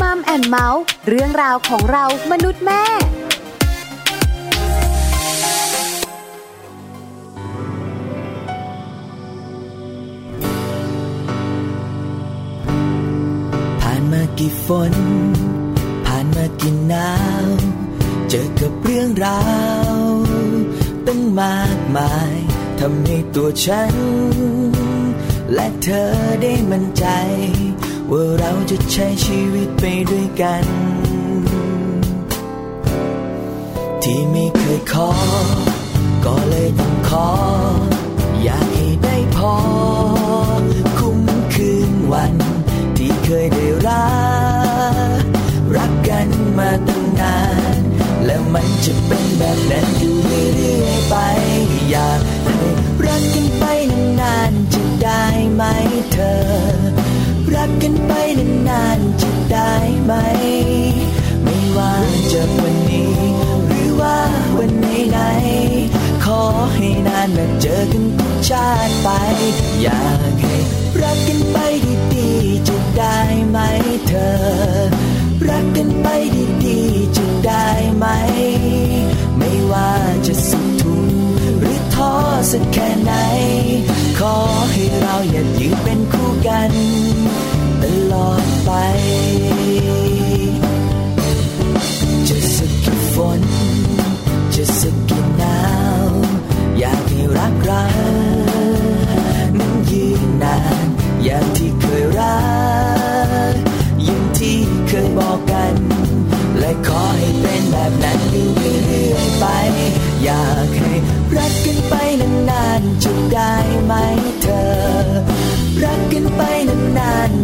มัมแอนเมาส์เรื่องราวของเรามนุษย์แม่ ผ่านมากี่ฝน ผ่านมากี่หนาวเจอกับเรื่องราวตั้งมากมายทำให้ตัวฉัน และเธอได้มั่นใจ ว่าเราจะใช้ชีวิตไปด้วยกัน ที่ไม่เคยขอ ก็เลยต้องขอ อยากให้ได้พอ คุ้มคืนวัน ที่เคยได้รัก รักกันมาตั้งนาน แล้วมันจะเป็นแบบนั้นอยู่เรื่อยๆไป อยากให้รักกันไปนานๆจะได้ไหมเธอ กกันไปนานๆจะได้ไหม ไม่ว่าจะวันนี้ หรือว่าวันไหนๆขอให้นานและเจอกันทุกชาติไป อยากให้รักกันไปดีๆจะได้ไหมเธอ รักกันไปดีๆจะได้ไหม ไม่ว่าจะสุขทุกข์หรือท้อสักแค่ไหน ขอให้เราอย่ายืนเป็นคู่กัน ตลอดไป จะสักกี่ฝน จะสักกี่หนาว อยากให้รักเรานั้นยืนนาน อย่างที่เคยรักอย่างที่เคยบอกกัน และขอให้เป็นแบบนั้นอยู่เรื่อยๆไป อยากให้รัก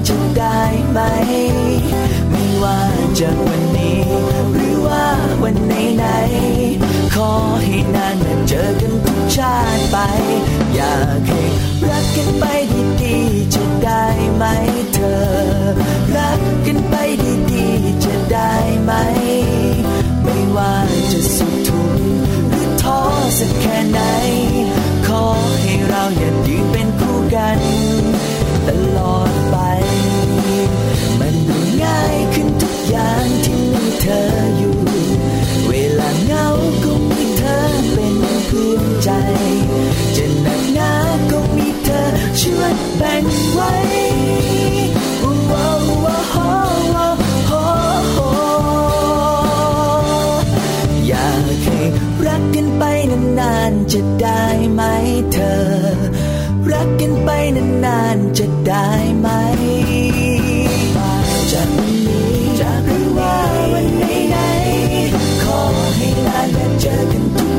นานๆจะได้ไหม ไม่ว่าจะวันนี้ หรือว่าวันไหนๆขอให้นานและเจอกันทุกชาติไป อยากให้รักกันไปดีๆจะได้ไหมเธอ รักกันไปดีๆจะได้ไหม ไม่ว่าจะสุขทุกข์หรือท้อสักแค่ไหน ขอให้เราอย่ายืนเป็นคู่กัน ตลอดไป เธออยู่ เวลาเหงาก็มีเธอเป็นเพื่อนใจ จะหนักหนาก็มีเธอช่วยแบ่งไว้ว้าวว้าวว้าวอยากให้รักกันไปนานๆจะได้ไหมเธอ รักกันไปนานๆจะได้ไหมจา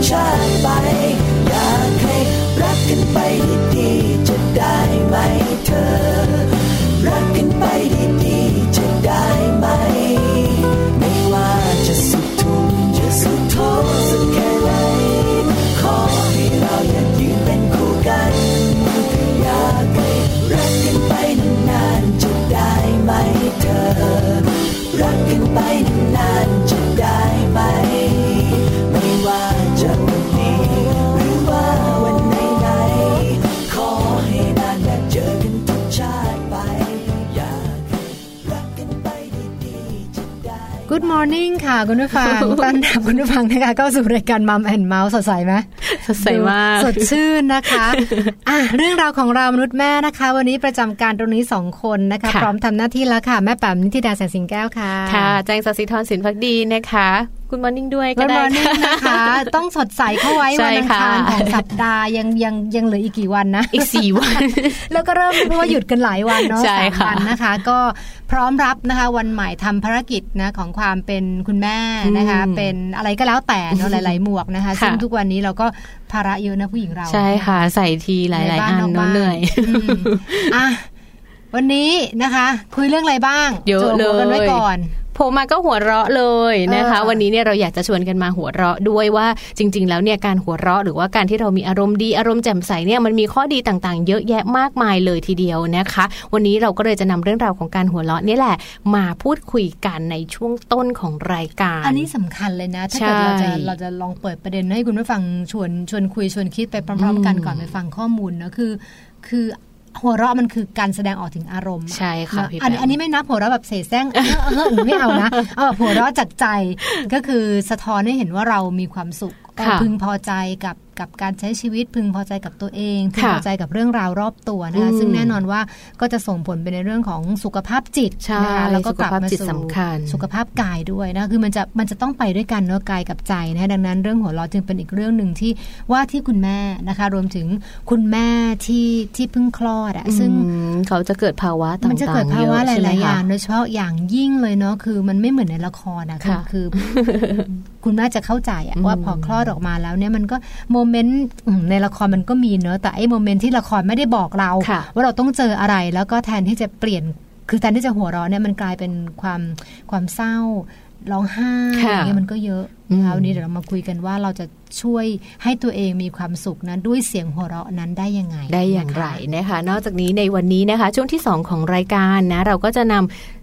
ชาติไป อยากให้รักกันไปดีๆจะได้ไหมเธอ รักกันไปดีๆจะได้ไหม morning ค่ะ คุณผู้ฟังต้อนรับคุณผู้ฟังนะคะเข้าสู่รายการมัมแอนเมาส์สดใสไหมสดใสมาก สดชื่นนะคะอะเรื่องราวของเรามนุษย์แม่นะคะ วันนี้ประจำการตรงนี้สองคนนะคะค่ะพร้อมทำหน้าที่แล้วค่ะ แม่แป๋มนิติดาแสงสิงแก้วค่ะ ค่ะแจงสัสิธรสินพักดีนะคะ คุณมอร์นิ่งด้วยก็วันได้วอนิ่งค่ะนะคะ ต้องสดใสเข้าไว้ใช่วันอังคารค่ะของสัปดาห์ยังยังยังเหลืออีกกี่วันนะ อีกสี่วัน แล้วก็เริ่มเพราะว่าหยุดกันหลายวันเนาะใช่สามค่ะวันนะคะ ก็พร้อมรับนะคะ วันใหม่ทำภารกิจนะของความเป็นคุณแม่นะคะอืมเป็นอะไรก็แล้วแต่เนาะหลาย ๆ หมวกนะคะค่ะซึ่งทุกวันนี้เราก็ภาระเยอะนะผู้หญิงเรา ใช่ค่ะ ใส่ทีหลายๆอันใบ้เนอะกบ้เหนื่อยมอะวันนี้นะคะ คุยเรื่องอะไรบ้างเยอะโจหัวกันไว้เลยก่อนโผล่มาก็หัวเราะเลยนะคะเออวันนี้เนี่ยเราอยากจะชวนกันมาหัวเราะด้วยว่าจริง ๆ แล้วเนี่ยการหัวเราะหรือว่าการที่เรามีอารมณ์ดีอารมณ์แจ่มใสเนี่ยมันมีข้อดีต่างๆ เยอะแยะมากมายเลยทีเดียวนะคะ วันนี้เราก็เลยจะนำเรื่องราวของการหัวเราะนี่แหละ มาพูดคุยกันในช่วงต้นของรายการ อันนี้สำคัญเลยนะถ้าเกิดใช่เราจะเราจะลองเปิดประเด็นให้คุณผู้ฟังชวนชวนคุยชวนคิดไปพร้อมๆ กันอืมก่อนไปฟังข้อมูลนะคือ คือ หัวเราะมันคือการแสดงออกถึงอารมณ์ใช่ค่ะพี่อันแปมอันนี้ไม่นับหัวเราะแบบเสแสร้งเออเออเออไม่เอานะเอาแบบหัวเราะจากใจก็คือสะท้อนให้เห็นว่าเรามีความสุขค่ะพึงพอใจกับ กับการใช้ชีวิตพึงพอใจกับตัวเองพึงค่ะพอใจกับเรื่องราวรอบตัวนะคะอืมซึ่งแน่นอนว่าก็จะส่งผลไปในเรื่องของสุขภาพจิตใช่นะคะแล้วก็กลับสุขภาพมาจิตสู่สำคัญสุขภาพกายด้วยนะคือมันจะมันจะต้องไปด้วยกันเนอะกายกับใจนะคะดังนั้นเรื่องหัวเราะจึงเป็นอีกเรื่องหนึ่งที่ว่าที่คุณแม่นะคะ รวมถึงคุณแม่ที่ที่เพิ่งคลอดอะซึ่งอืมเขาจะเกิดภาวะต่างๆมันจะเกิดภาวะหเยอใช่ไมลายๆคะอย่างโดยเฉพาะอย่างยิ่งเลยเนาะคือมันไม่เหมือนในละครนะคือค่ะคือ คุณแม่จะเข้าใจอะอืมว่าพอคลอดออกมาแล้วเนี่ยมันก็โมเมนต์อืมในละครมันก็มีเนอะแต่ไอ้โมเมนต์ที่ละครไม่ได้บอกเราค่ะว่าเราต้องเจออะไรแล้วก็แทนที่จะเปลี่ยนคือแทนที่จะหัวเราะเนี่ยมันกลายเป็นความความเศร้าร้องไห้อค่ะย่างเงี้ยมันก็เยอะอืมนะคะวันนี้เดี๋ยวเรามาคุยกันว่าเราจะช่วยให้ตัวเองมีความสุขนั้นด้วยเสียงหัวเราะนั้นได้ยังไง ได้อย่างนะคะไรนะคะ นอกจากนี้ในวันนี้นะคะ ช่วงที่ 2 ของรายการนะเราก็จะนำ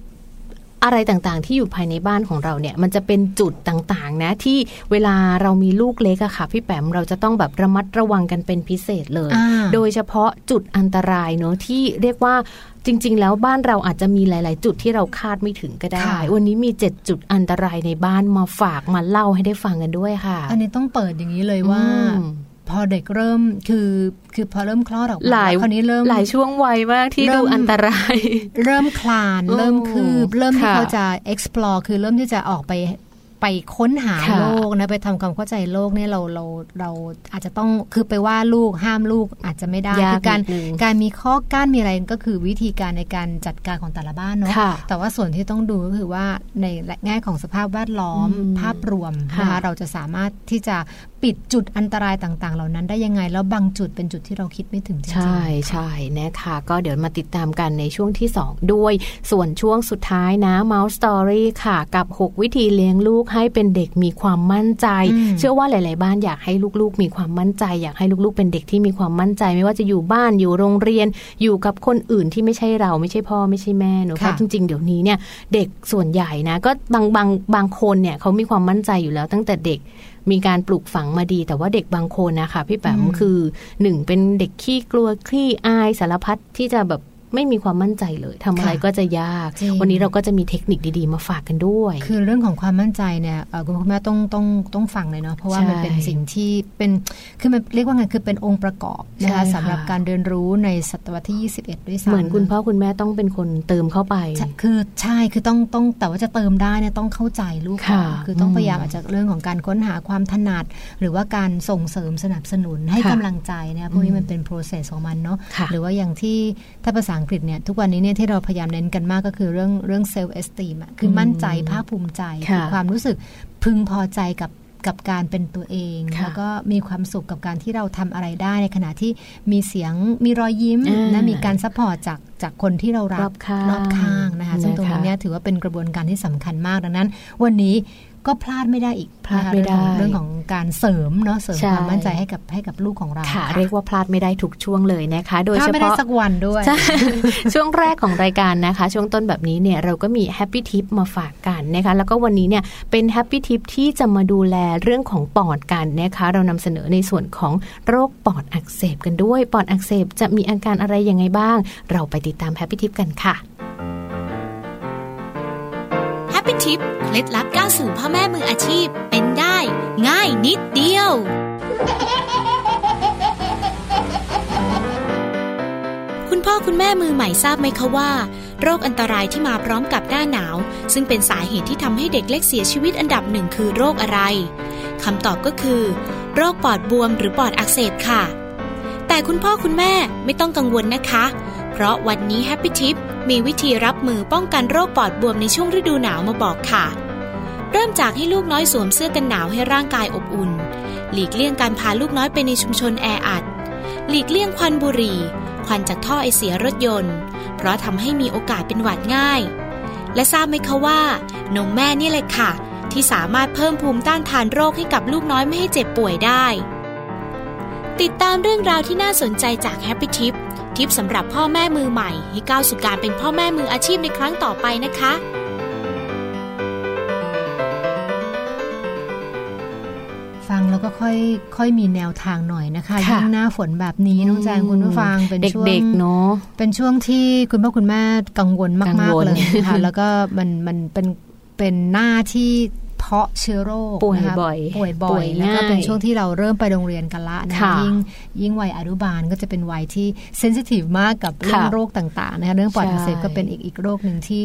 อะไรต่างๆ ที่อยู่ภายในบ้านของเราเนี่ย มันจะเป็นจุดต่างๆ นะ ที่เวลาเรามีลูกเล็กอะค่ะ พี่แปมเราจะต้องแบบระมัดระวังกันเป็นพิเศษเลยอ่าโดยเฉพาะจุดอันตรายเนอะที่เรียกว่าจริง ๆ แล้วบ้านเราอาจจะมีหลาย ๆ จุดที่เราคาดไม่ถึงก็ได้ค่ะวันนี้มี 7 จุดอันตรายในบ้านมาฝากมาเล่าให้ได้ฟังกันด้วยค่ะ อันนี้ต้องเปิดอย่างนี้เลยว่าอืม พอเด็กเริ่มคือคือพอเริ่มคลอดออกมาหลายคราวนี้เริ่มหลายช่วงวัยมากที่เริ่ดูมอันตราย เริ่มคลานโอ้เริ่มคืบ เริ่มที่ค่ะเขาจะ explore คือเริ่มที่จะออกไป ไปค้นหาค่ะโลกนะไปทำความเข้าใจโลกเนี่ยเราเราเราอาจจะต้องคือไปว่าลูกห้ามลูกอาจจะไม่ได้ยากคือการนิดนึงการมีข้อกั้นมีอะไรก็คือวิธีการในการจัดการของแต่ละบ้านเนาะค่ะแต่ว่าส่วนที่ต้องดูก็คือว่าในแง่ของสภาพแวดล้อมอืมภาพรวมค่ะนะคะเราจะสามารถที่จะปิดจุดอันตรายต่าง ๆ เหล่านั้นได้ยังไง แล้วบางจุดเป็นจุดที่เราคิดไม่ถึงจริงๆใช่ใช่นะคะก็เดี๋ยวมาติดตามกันในช่วงที่ 2 ด้วย ส่วนช่วงสุดท้ายนะ Mouse Story ค่ะ กับ 6 วิธีเลี้ยงลูกให้เป็นเด็กมีความมั่นใจอืมเชื่อว่าหลาย ๆ บ้านอยากให้ลูก ๆ มีความมั่นใจ อยากให้ลูก ๆ เป็นเด็กที่มีความมั่นใจ ไม่ว่าจะอยู่บ้านอยู่โรงเรียน อยู่กับคนอื่นที่ไม่ใช่เราไม่ใช่พ่อไม่ใช่แม่เนอะเพค่ะราะจริง ๆ เดี๋ยวนี้เนี่ยเด็กส่วนใหญ่นะก็บางบางบางคนเนี่ยเขามีความมั่นใจอยู่แล้วตั้งแต่เด็กมีการปลูกฝังมาดี แต่ว่าเด็กบางคนนะคะพี่แปมอืมคือหนึ่งเป็นเด็กขี้กลัวขี้อายสารพัดที่จะแบบ ไม่มีความมั่นใจเลยทำอะไรค่ะก็จะยากจริงวันนี้เราก็จะมีเทคนิคดีๆ มาฝากกันด้วย คือเรื่องของความมั่นใจเนี่ยเอ่อคุณพ่อคุณแม่ต้องต้องต้องฟังเลยเนาะเพราะว่าใช่มันเป็นสิ่งที่เป็นคือมันเรียกว่าไงคือเป็นองค์ประกอบนะใช่คะค่ะสำหรับการเรียนรู้ในศตวรรษที่ 21 ด้วยซ้ำเหมือนคุณพ่อคุณแม่ต้องเป็นคนเติมเข้าไปใช่คือใช่คือต้องต้องแต่ว่าจะเติมได้เนี่ยต้องเข้าใจลูกก่อนค่ะคือต้องอืมพยายามอาจจะเรื่องของการค้นหาความถนัด หรือว่าการส่งเสริมสนับสนุนให้ค่ะกำลังใจเนี่ยพวกนี้มันเป็น process ของมันเนาะค่ะหรือว่าอย่างที่ถ้าภาษาอังกฤษเนี่ยทุกวันนี้เนี่ยที่เราพยายามเน้นกันมากก็คือเรื่องเรื่อง self esteem อะคือมั่นใจภาคภูมิใจค่ะคือความรู้สึกพึงพอใจกับกับการเป็นตัวเองค่ะแล้วก็มีความสุขกับการที่เราทำอะไรได้ในขณะที่มีเสียงมีรอยยิ้มอ่าและมีการ support จากจากคนที่เรารักรอบข้างรอบข้างนะคะซึ่งตรงนี้นะคะเนี่ยถือว่าเป็นกระบวนการที่สำคัญมากดังนั้น วันนี้ ก็พลาดไม่ได้อีกพลาดไม่ได้นะคะเรื่องของเรื่องของการเสริมเนาะเสริมใช่ความมั่นใจให้กับให้กับลูกของเราค่ะ เรียกว่าพลาดไม่ได้ทุกช่วงเลยนะคะ โดยพลาดเฉไม่ได้พาะสักวันด้วยใช่ช่วงแรกของรายการนะคะ ช่วงต้นแบบนี้เนี่ยเราก็มี Happy Tip มาฝากกันนะคะ แล้วก็วันนี้เนี่ยเป็น Happy Tip ที่จะมาดูแลเรื่องของปอดกันนะคะ เรานำเสนอในส่วนของโรคปอดอักเสบกันด้วย ปอดอักเสบจะมีอาการอะไรยังไงบ้าง เราไปติดตาม Happy Tip กันค่ะ Happy Tip เคล็ดลับก้าวสู่พ่อแม่มืออาชีพเป็นได้ ง่ายนิดเดียว คุณพ่อคุณแม่มือใหม่ทราบไหมคะว่า โรคอันตรายที่มาพร้อมกับหน้าหนาว ซึ่งเป็นสาเหตุที่ทำให้เด็กเล็กเสียชีวิตอันดับหนึ่งคือโรคอะไรคำตอบก็คือ โรคปอดบวมหรือปอดอักเสบค่ะ แต่คุณพ่อคุณแม่ไม่ต้องกังวลนะคะ เพราะวันนี้ Happy Tip มีวิธีรับมือป้องกันโรคปอดบวมในช่วงฤดูหนาวมาบอกค่ะ เริ่มจากให้ลูกน้อยสวมเสื้อกันหนาวให้ร่างกายอบอุ่น หลีกเลี่ยงการพาลูกน้อยไปในชุมชนแออัด หลีกเลี่ยงควันบุหรี่ ควันจากท่อไอเสียรถยนต์ เพราะทำให้มีโอกาสเป็นหวัดง่าย และทราบไหมคะว่านมแม่นี่แหละค่ะ ที่สามารถเพิ่มภูมิต้านทานโรคให้กับลูกน้อยไม่ให้เจ็บป่วยได้ ติดตามเรื่องราวที่น่าสนใจจากแฮปปี้ ทิปทิปสำหรับพ่อแม่มือใหม่ ให้ก้าวสู่การเป็นพ่อแม่มืออาชีพในครั้งต่อไปนะคะฝฟังแล้วก็ค่อยค่อยมีแนวทางหน่อยนะคะค่ะยิ่งหน้าฝนแบบนี้น้องแจงคุณผู้ฟังเป็นช่วงเด็กๆเนาะเป็นช่วงที่คุณพ่อคุณแม่กังวลกังมากวๆลเลยนะคะแล้วก็มันมันเป็นเป็นหน้าที่ เพาะเชื้อโรคป่วยนะคะบ่อยป่วยบ่ป่อวยยแล้วก็ง่ายเป็นช่วงที่เราเริ่มไปโรงเรียนกันละนะค่ะยิ่งยิ่งวัยอนุบาลก็จะเป็นวัยที่เซนซิทีฟมากกับเรื่องค่ะโรคต่างๆนะคะเรื่องปอดอักเสบใช่ก็เป็นอีกอีกโรคหนึ่งที่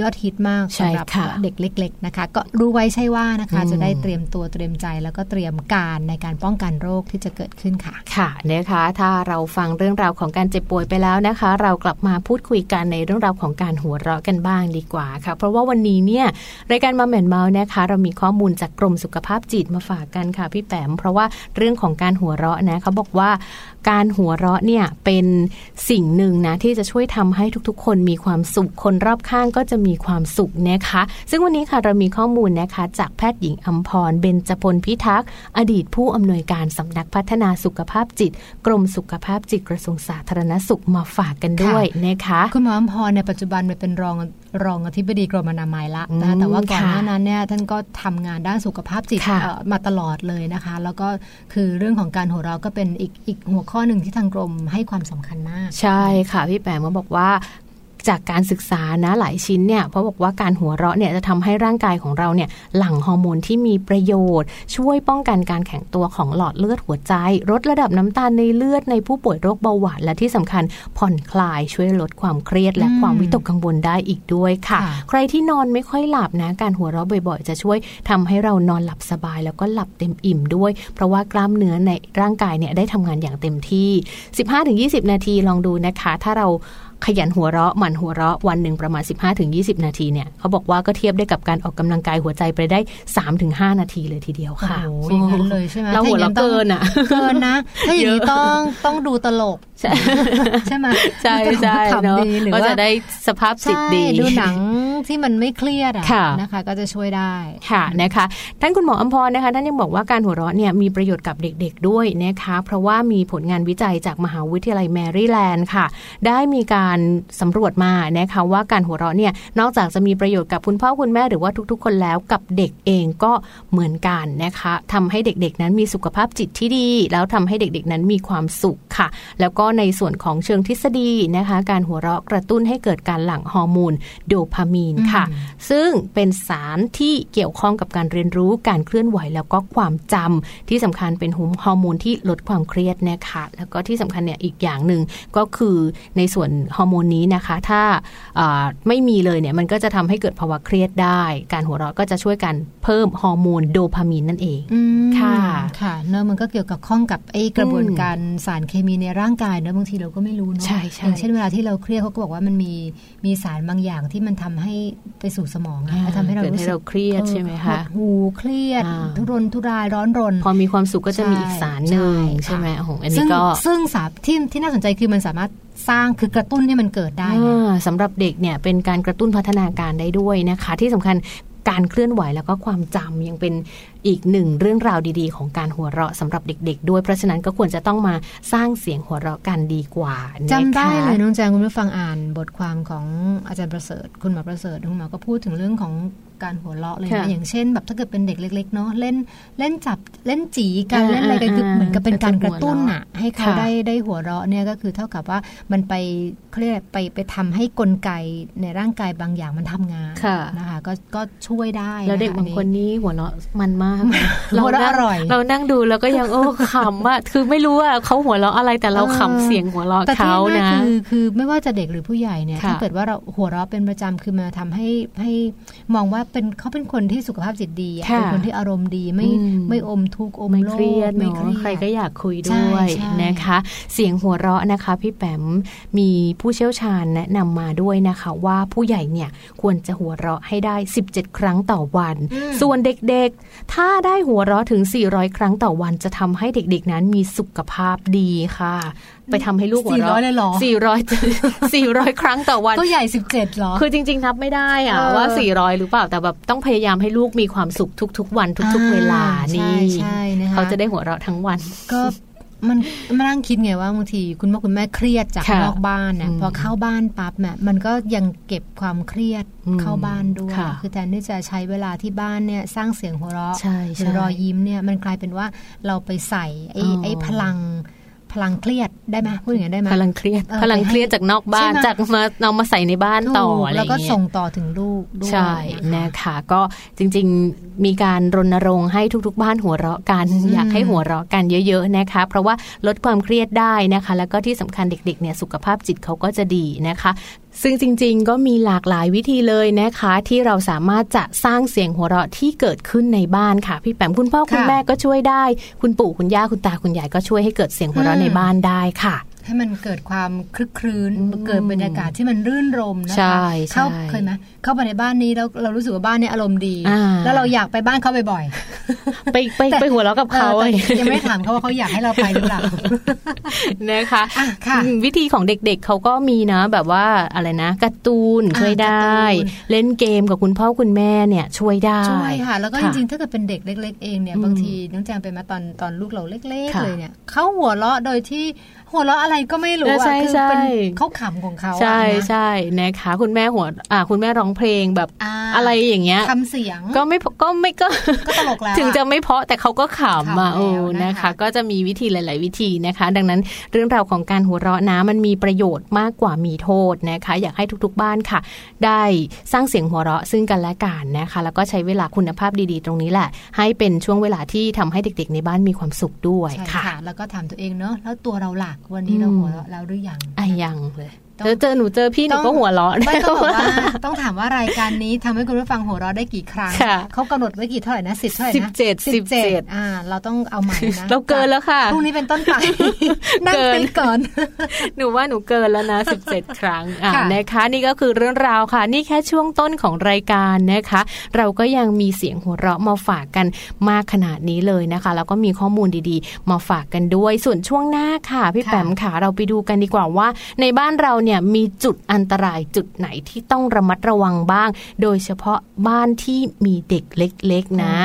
ยอดฮิตมากใช่สำหรัค่ะเด็กเล็ก ๆนะคะ ก็รู้ไว้ใช่ว่านะคะอืมจะได้เตรียมตัวเตรียมใจแล้วก็เตรียมการในการป้องกันโรคที่จะเกิดขึ้นค่ะ ค่ะนะคะ ถ้าเราฟังเรื่องราวของการเจ็บป่วยไปแล้วนะคะ เรากลับมาพูดคุยกันในเรื่องราวของการหัวเราะกันบ้างดีกว่าค่ะ เพราะว่าวันนี้เนี่ยรายการมาแมนเมาส์นะคะ เรามีข้อมูลจากกรมสุขภาพจิตมาฝากกันค่ะพี่แปมเพราะว่าเรื่องของการหัวเราะนะเขาบอกว่า การหัวเราะเนี่ยเป็นสิ่งหนึ่งนะที่จะช่วยทำให้ทุกๆ คนมีความสุขคนรอบข้างก็จะมีความสุขนะคะ ซึ่งวันนี้ค่ะเรามีข้อมูลนะคะ จากแพทย์หญิงอัมพรเบญจพลพิทักษ์อดีตผู้อำนวยการสำนักพัฒนาสุขภาพจิต กรมสุขภาพจิตกระทรวงสาธารณสุขมาฝากกันด้วยนะคะคุณหมออมพรในปัจจุบันเป็นรอง รองอธิบดีกรมอนามัยละนะคะอืมแต่ว่าก่อนหน้าค่ะนั้นเนี่ยท่านก็ทำงานด้านสุขภาพจิตค่ะเอ่อมาตลอดเลยนะคะ แล้วก็คือเรื่องของการหัวเราะก็เป็นอีกอีกหัวข้อหนึ่งที่ทางกรมให้ความสำคัญมาก ใช่ค่ะพี่แปมก็บอกว่า จากการศึกษานะหลายชิ้นเนี่ยเพราะบอกว่าการหัวเราะเนี่ยจะทำให้ร่างกายของเราเนี่ยหลั่งฮอร์โมนที่มีประโยชน์ ช่วยป้องกันการแข็งตัวของหลอดเลือดหัวใจ ลดระดับน้ำตาลในเลือดในผู้ป่วยโรคเบาหวานและที่สำคัญผ่อนคลายช่วยลดความเครียดและความวิตกกังวลได้อีกด้วยค่ะะใครที่นอนไม่ค่อยหลับนะ การหัวเราะบ่อยๆ จะช่วยทำให้เรานอนหลับสบาย แล้วก็หลับเต็มอิ่มด้วย เพราะว่ากล้ามเนื้อในร่างกายเนี่ยได้ทำงานอย่างเต็มที่ 15-20 นาทีลองดูนะคะ ถ้าเรา ขยันหัวเราะหมั่นหัวเราะวันหนึ่งประมาณ 15-20 นาทีเนี่ยเขาบอกว่าก็เทียบได้กับการออกกำลังกายหัวใจไปได้ 3-5 นาทีเลยทีเดียวโอ้ค่ะโหอย่างนั้นเลยใช่ไหมเราหัวเราะถ้เกินอะเกินนะถ้าอย่างนี้เยอะต้องต้องดูตลกใช่ใช่ไหมใช่ดูตลกใช่ขำเนาะดีหรือก็ว่าจะได้สภาพจิตดีใช่ดูหนังที่มันไม่เครียดอะค่ะนะคะ ก็จะช่วยได้ค่ะนะคะท่านคุณหมออัมพรนะคะท่านยังบอกว่าการหัวเราะเนี่ยมีประโยชน์กับเด็กๆด้วยนะคะ เพราะว่ามีผลงานวิจัยจากมหาวิทยาลัยแมริแลนด์ค่ะ ได้มีการสำรวจมานะคะว่าการหัวเราะเนี่ยนอกจากจะมีประโยชน์กับคุณพ่อคุณแม่หรือว่าทุกๆ คนแล้วกับเด็กเองก็เหมือนกันนะคะทำให้เด็กๆนั้นมีสุขภาพจิตที่ดี แล้วทำให้เด็กๆนั้นมีความสุขค่ะ แล้วก็ในส่วนของเชิงทฤษฎีนะคะ การหัวเราะกระตุ้นให้เกิดการหลั่งฮอร์โมนโดพามีนค่ะ ซึ่งเป็นสารที่เกี่ยวข้องกับการเรียนรู้การเคลื่อนไหวแล้วก็ความจำที่สำคัญเป็นฮอร์โมนที่ลดความเครียดนะคะแล้วก็ที่สำคัญเนี่ยอีกอย่างหนึ่งก็คือในส่วนฮอร์โมนนี้นะคะ ถ้าอ่าไม่มีเลยเนี่ยมันก็จะทำให้เกิดภาวะเครียดได้ การหัวเราะก็จะช่วยกันเพิ่มฮอร์โมนโดพามีนนั่นเองอืมค่ะค่ะเนอะมันก็เกี่ยวกับข้องกับไอ้กระบวนการสารเคมีในร่างกายเนอะบางทีเราก็ไม่รู้เนอะใช่ใช่อย่างเช่นเวลาที่เราเครียดเขาก็บอกว่ามันมีมีสารบางอย่างที่มันทำให้ไปสู่สมองอะอ่าแล้วทำให้เราเกิดรู้ให้สึกเราเครียดใช่ไหมคะหดหูเครียดอ่าทุรนทุรายร้อนรน พอมีความสุขก็จะมีอีกใช่สารหนึ่งใช่ใช่ไหมค่ะโอ้โหอันซึ่นี้งก็ซึ่งสารที่ที่น่าสนใจคือมันสามารถ สร้างคือกระตุ้นให้มันเกิดได้นะอ่าสำหรับเด็กเนี่ยเป็นการกระตุ้นพัฒนาการได้ด้วยนะคะ ที่สำคัญการเคลื่อนไหวแล้วก็ความจำยังเป็นอีกหนึ่งเรื่องราวดีๆ ของการหัวเราะสำหรับเด็ก ๆ ด้วยเพราะฉะนั้นก็ควรจะต้องมาสร้างเสียงหัวเราะกันดีกว่านะคะจำได้เลยน้องแจงคุณผู้ฟังอ่านบทความของอาจารย์ประเสริฐ คุณหมอประเสริฐคุณหมอก็พูดถึงเรื่องของ การหัวเราะเลยค่ะนะอย่างเช่น แบบถ้าเกิดเป็นเด็กเล็ก ๆ เนาะเล่นเล่นจับเล่นจีกันอ่าเล่นอะไรกันคืออ่าเหมือนกับเป็นการกระตุ้นกระตุ้นหัวอะเราะให้เขาค่ะได้ได้หัวเราะเนี่ยก็คือเท่ากับว่ามันไปเขาเรียกอะไรไปไปทำให้กลไกในร่างกายบางอย่างมันทำงานค่ะนะคะก็ก็ช่วยได้แล้วเด็กะะบางคนนี่หัวเราะมันมากหัวเราะนั่งอร่อยเรานั่งดูแล้วก็ยังโอ้ขำอะคือไม่รู้ว่าเขาหัวเราะอะไรแต่เราเออขำเสียงหัวเราะแต่ที่เขาแน่นะคือคือไม่ว่าจะเด็กหรือผู้ใหญ่เนี่ยค่ะถ้าเกิดว่าเราหัวเราะเป็นประจำคือมาทำให้ให้มองว่าเป็นเขาเป็นคนที่สุขภาพจิตดีอะค่ะเป็นคนที่อารมณ์ดีไม่อืมไม่อมทุกข์อมไม่โลเครียดไม่เนาะเครียดใครก็อยากคุยใช่ด้วยใช่นะคะ เสียงหัวเราะนะคะ พี่แปมมีผู้เชี่ยวชาญแนะนำมาด้วยนะคะ ว่าผู้ใหญ่เนี่ยควรจะหัวเราะให้ได้ 17 ครั้งต่อวัน ส่วนเด็กๆ ถ้าได้หัวเราะถึง 400 ครั้งต่อวัน จะทำให้เด็กๆ นั้นมีสุขภาพดีค่ะ ไปทำให้ลูกหัวเราะ400เลยเหรอ400 400 ครั้งต่อวันก็ใหญ่สิบเจ็ดหรอคือจริง ๆ นับไม่ได้อะเออว่า 400 หรือเปล่าแต่แบบต้องพยายามให้ลูกมีความสุขทุก ๆ วันทุก ๆ เวลาอ่านี่ใช่ใช่นะคะเขาจะได้หัวเราะทั้งวันก็มันมานั่งคิดไงว่าบางทีคุณพ่อคุณแม่เครียดจากค่ะนอกบ้านเนี่ยอืมพอเข้าบ้านปั๊บเนี่ยมันก็ยังเก็บความเครียดอืมเข้าบ้านด้วยค่ะคือแทนที่จะใช้เวลาที่บ้านเนี่ยสร้างเสียงหัวเราะใช่หรือใช่รอยยิ้มเนี่ยมันกลายเป็นว่าเราไปใส่ไอ้อ๋อไอ้พลัง พลังเครียดได้ไหมพูดอย่างนั้นได้ไหมพลังเครียดเออพลังเครียดจากนอกบ้านใช่ไหมจากมาเอามาใส่ในบ้านต่อถูกอะไรอแล้วย่างก็เงี้ยส่งต่อถึงลูกด้วยใช่นะคะนะคะก็จริง ๆมีการรณรงค์ให้ทุก ๆ บ้านหัวเราะกันอืมอยากให้หัวเราะกันเยอะ ๆนะคะ เพราะว่าลดความเครียดได้นะคะ แล้วก็ที่สำคัญเด็กๆเนี่ยสุขภาพจิตเขาก็จะดีนะคะ ซึ่งจริงๆ ก็มีหลากหลายวิธีเลยนะคะ ที่เราสามารถจะสร้างเสียงหัวเราะที่เกิดขึ้นในบ้านค่ะ พี่แปมคุณพ่อคุณค่ะแม่ก็ช่วยได้ คุณปู่คุณย่าคุณตาคุณยายก็ช่วยให้เกิดเสียงหัวเราะอืมในบ้านได้ค่ะ ให้มันเกิดความคลึกครื้นอืมเกิดบรรยากาศที่มันรื่นรมนะคะใช่เข้าใช่เคยไหมเข้าไปในบ้านนี้แล้วเรารู้สึกว่าบ้านเนี้อารมณ์ดีอ่าแล้วเราอยากไปบ้านเขาบ่อยๆไปไปไปหัวเราะกับเขาออแต่ยังไม่ถามเขาว่าเขาอยากให้เราไปหรือเปล่านะคะอะค่ะอืมวิธีของเด็กๆเขาก็มีนะแบบว่าอะไรนะการ์ตูนอ่าช่วยได้การ์ตูนเล่นเกมกับคุณพ่อคุณแม่เนี่ยช่วยได้ช่วยค่ะแล้วก็จค่ะริงๆถ้าเกิดเป็นเด็กเล็ก ๆ เองเนี่ยอืมบางทีน้องแจงเป็นมาตอนตอนลูกเราเล็กๆค่ะเลยเนี่ยเขาหัวเราะโดยที่หัวเราะอะไรก็ไม่รู้เอออะใช่คือใช่เป็นเขาขำของเขาอะใช่นะใช่นะคะคุณแม่หัวอ่าคุณแม่ร้องเพลงแบบอ่าอะไรอย่างเงี้ยทำเสียงก็ไม่ก็ไม่ก็ก็ตลกแล้วถึงจะอะไม่เพราะแต่เขาก็ขำอะขำแล้วโอ้นะนะคะคะ ก็จะมีวิธีหลาย ๆ วิธีนะคะ ดังนั้นเรื่องราวของการหัวเราะนะมันมีประโยชน์มากกว่ามีโทษนะคะ อยากให้ทุก ๆ บ้านค่ะ ได้สร้างเสียงหัวเราะซึ่งกันและกันนะคะ แล้วก็ใช้เวลาคุณภาพดีๆ ตรงนี้แหละ ให้เป็นช่วงเวลาที่ทำให้เด็ก ๆ ในบ้านมีความสุขด้วยใช่ค่ะค่ะ แล้วก็ถามตัวเองเนาะแล้วตัวเราหลักวันนี้อืมเราหัวเราะแล้วหรือยังไอ้ยังเลยต้อง เจอเจอหนูเจอพี่หนูก็หัวเราะไม่ต้องบอกว่าต้องถามว่ารายการนี้ทำให้คุณผู้ฟังหัวเราะได้กี่ครั้งค่ะเขากำหนดไว้กี่เท่าไหร่นะสิบเท่าไหร่นะ17 17อ่า เราต้องเอาใหม่นะเราเกินแล้วค่ะพรุ่งนี้เป็นต้นไปนั่งเกินไปก่อนหนูว่าหนูเกินแล้วนะ17ครั้งอ่าค่ะนะคะนี่ก็คือเรื่องราวค่ะ นี่แค่ช่วงต้นของรายการนะคะ เราก็ยังมีเสียงหัวเราะมาฝากกันมากขนาดนี้เลยนะคะ แล้วก็มีข้อมูลดีๆ มาฝากกันด้วยส่วนช่วงหน้าค่ะ พี่ค่ะแปมค่ะเราไปดูกันดีกว่าว่า ในบ้านเราเนี่ยมีจุดอันตรายจุดไหนที่ต้องระมัดระวังบ้าง โดยเฉพาะบ้านที่มีเด็กเล็ก ๆ นะ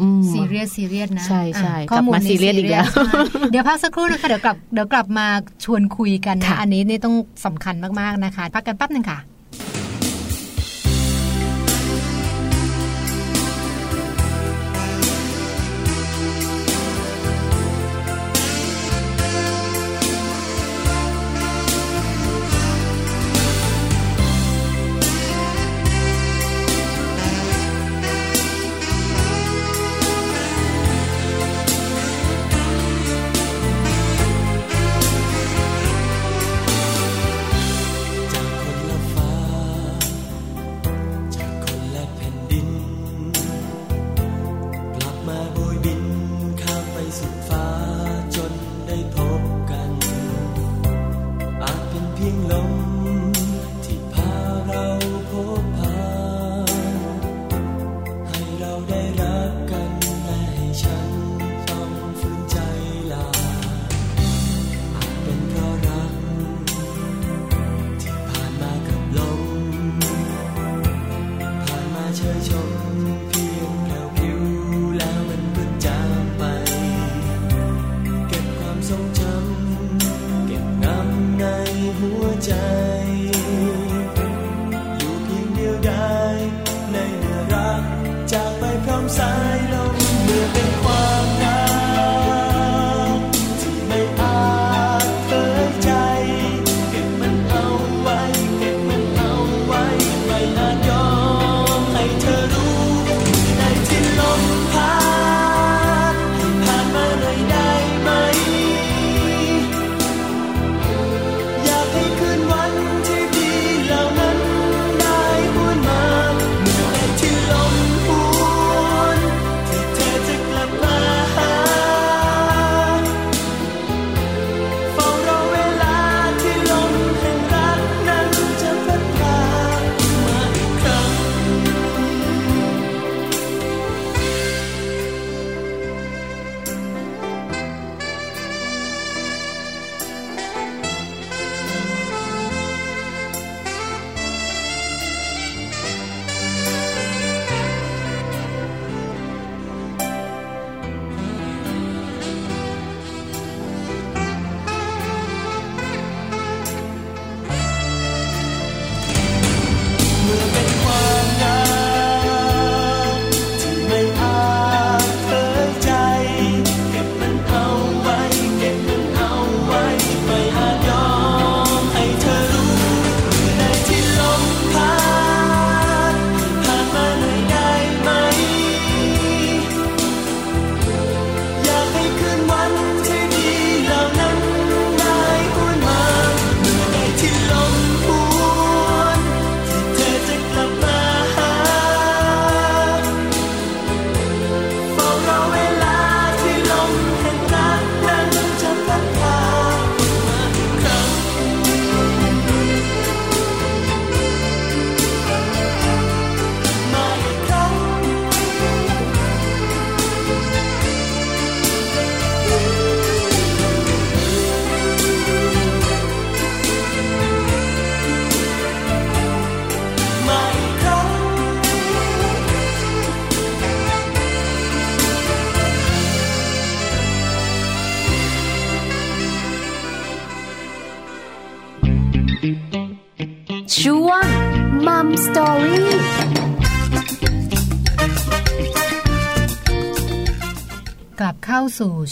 อืมซีเรียสซีเรียสนะ ใช่ใช่อะข้อมูลกลับมานี้ซีเรียสอีกแล้วใช่เดี๋ยวพักสักครู่นะคะเดี๋ยวกลับเดี๋ยวกลับมาชวนคุยกันนะค่ะอันนี้นี่ต้องสำคัญมากๆนะคะ พักกันแป๊บหนึงค่ะ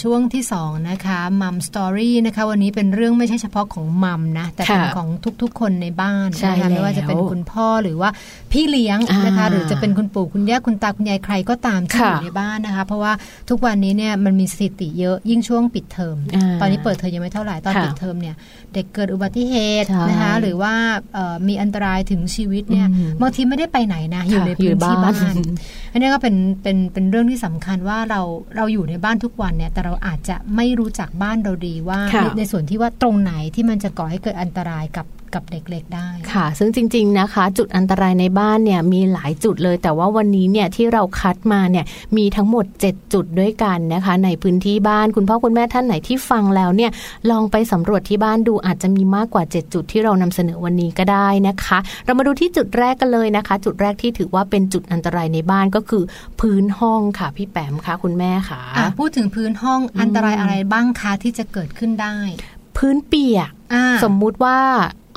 ช่วงที่สองนะคะ Mom Story นะคะ วันนี้เป็นเรื่องไม่ใช่เฉพาะของ mom นะ แต่เป็นค่ะของทุกๆ คนในบ้านใช่นะคะไม่ว่าแล้วจะเป็นคุณพ่อหรือว่าพี่เลี้ยงนะคะอ่าหรือจะเป็นคุณปู่คุณย่าคุณตาคุณยายใครก็ตามที่อค่ะยู่ในบ้านนะคะ เพราะว่าทุกวันนี้เนี่ยมันมีสถิติเยอะยิ่งช่วงปิดเทอมอ่าตอนนี้เปิดเทอมยังไม่เท่าไหร่ตอนค่ะปิดเทอมเนี่ยเด็กเกิดอุบัติเหตุใช่นะคะหรือว่าเอ่อมีอันตรายถึงชีวิตเนี่ยอืมบางทีไม่ได้ไปไหนนะอยู่ค่ะในอยู่พื้นที่บ้านบ้านอันนี้ก็เป็นเป็นเป็นเรื่องที่สำคัญว่าเราเราอยู่ในบ้านทุกวันเนี่ยแต่เราอาจจะไม่รู้จักบ้านเราดีว่าค่ะในในส่วนที่ว่าตรงไหนที่มันจะก่อให้เกิดอันตรายกับ กับเด็กเล็กได้ค่ะ ซึ่งจริง ๆนะคะ จุดอันตรายในบ้านเนี่ยมีหลายจุดเลย แต่ว่าวันนี้เนี่ยที่เราคัดมาเนี่ยมีทั้งหมด 7 จุดด้วยกันนะคะ ในพื้นที่บ้านคุณพ่อคุณแม่ท่านไหนที่ฟังแล้วเนี่ยลองไปสำรวจที่บ้านดูอาจจะมีมากกว่า 7 จุดที่เรานำเสนอวันนี้ก็ได้นะคะ เรามาดูที่จุดแรกกันเลยนะคะ จุดแรกที่ถือว่าเป็นจุดอันตรายในบ้านก็คือ พื้นห้องค่ะพี่แปมค่ะคุณแม่ค่ะอะพูดถึงพื้นห้องอันตรายอะไรบ้างคะที่จะเกิดขึ้นได้ พื้นเปียกอ่าสมมุติว่า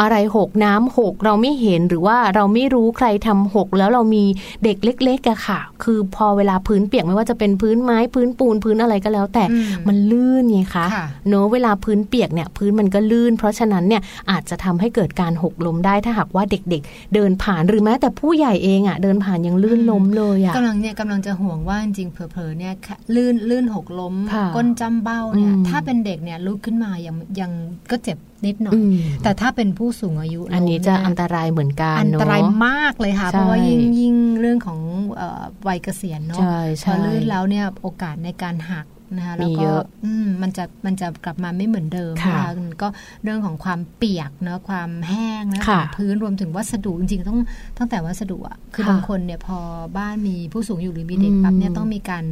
อะไรหกน้ำหกเราไม่เห็นหรือว่าเราไม่รู้ใครทำหกแล้วเรามีเด็กเล็กๆอะค่ะ คือพอเวลาพื้นเปียกไม่ว่าจะเป็นพื้นไม้พื้นปูนพื้นอะไรก็แล้ว แต่อืมมันลื่นไงคะค่ะเนอะเวลาพื้นเปียกเนี่ยพื้นมันก็ลื่น เพราะฉะนั้นเนี่ยอาจจะทำให้เกิดการหกล้มได้ถ้าหากว่าเด็กๆ เดินผ่านหรือแม้แต่ผู้ใหญ่เองอะเดินผ่านยังลื่นล้มเลยอะกำลังเนี่ยกำลังจะห่วงว่าจริงๆเผลอๆเนี่ยค่ะลื่นลื่นหกล้มค่ะก้นจำเบ้าเนี่ยอืมถ้าเป็นเด็กเนี่ยลุกขึ้นมายังยังก็เจ็บ นิดหน่อยอืมแต่ถ้าเป็นผู้สูงอายุอันนี้ล้มจะเยอันตรายเหมือนกันอันเนาะตรายมากเลยค่ะใช่เพราะว่ายิ่งยิ่งเรื่องของเอ่อวัยเกษียณเนาะใช่พใช่อลื่นแล้วเนี่ยโอกาสในการหักนะคะแล้วมีก็เยอะอืมมันจะมันจะกลับมาไม่เหมือนเดิมค่ะนะคะก็เรื่องของความเปียกเนาะความแห้งนะขค่ะองพื้นรวมถึงวัสดุจริงๆต้องตั้งแต่วัสดุอะคือค่ะบางคนเนี่ยพอบ้านมีผู้สูงอยู่หรือมีเด็กอืมปั๊บเนี่ยต้องมีการ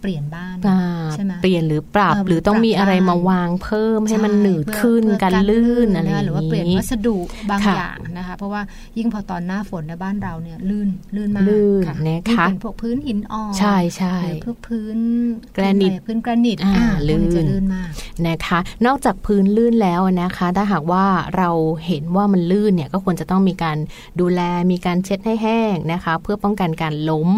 เปลี่ยนบ้านอ่าใช่ไหมเปลี่ยนหรือปรับเออหรือต้องมีอะไรปรับมาบ้านวางเพิ่มให้มันช่หนืดเพื่อขึ้นเพื่อกันลื่นอะไรอย่างหรือว่าเปลี่ยนนี้วัสดุบางค่ะอย่างนะคะ เพราะว่ายิ่งพอตอนหน้าฝนในบ้านเราเนี่ยลื่นลื่นมากลื่นค่ะนะคะยิ่งเป็นพวกพื้นหินอ่อนใช่ใช่หรือพวกพื้นแกรนิตพื้นแกรนิตอ่าอ่าพวกนี้จะลื่นลื่นมากนะคะ นอกจากพื้นลื่นแล้วนะคะ ถ้าหากว่าเราเห็นว่ามันลื่นเนี่ยก็ควรจะต้องมีการดูแลมีการเช็ดให้แห้งนะคะ เพื่อป้องกันการล้ม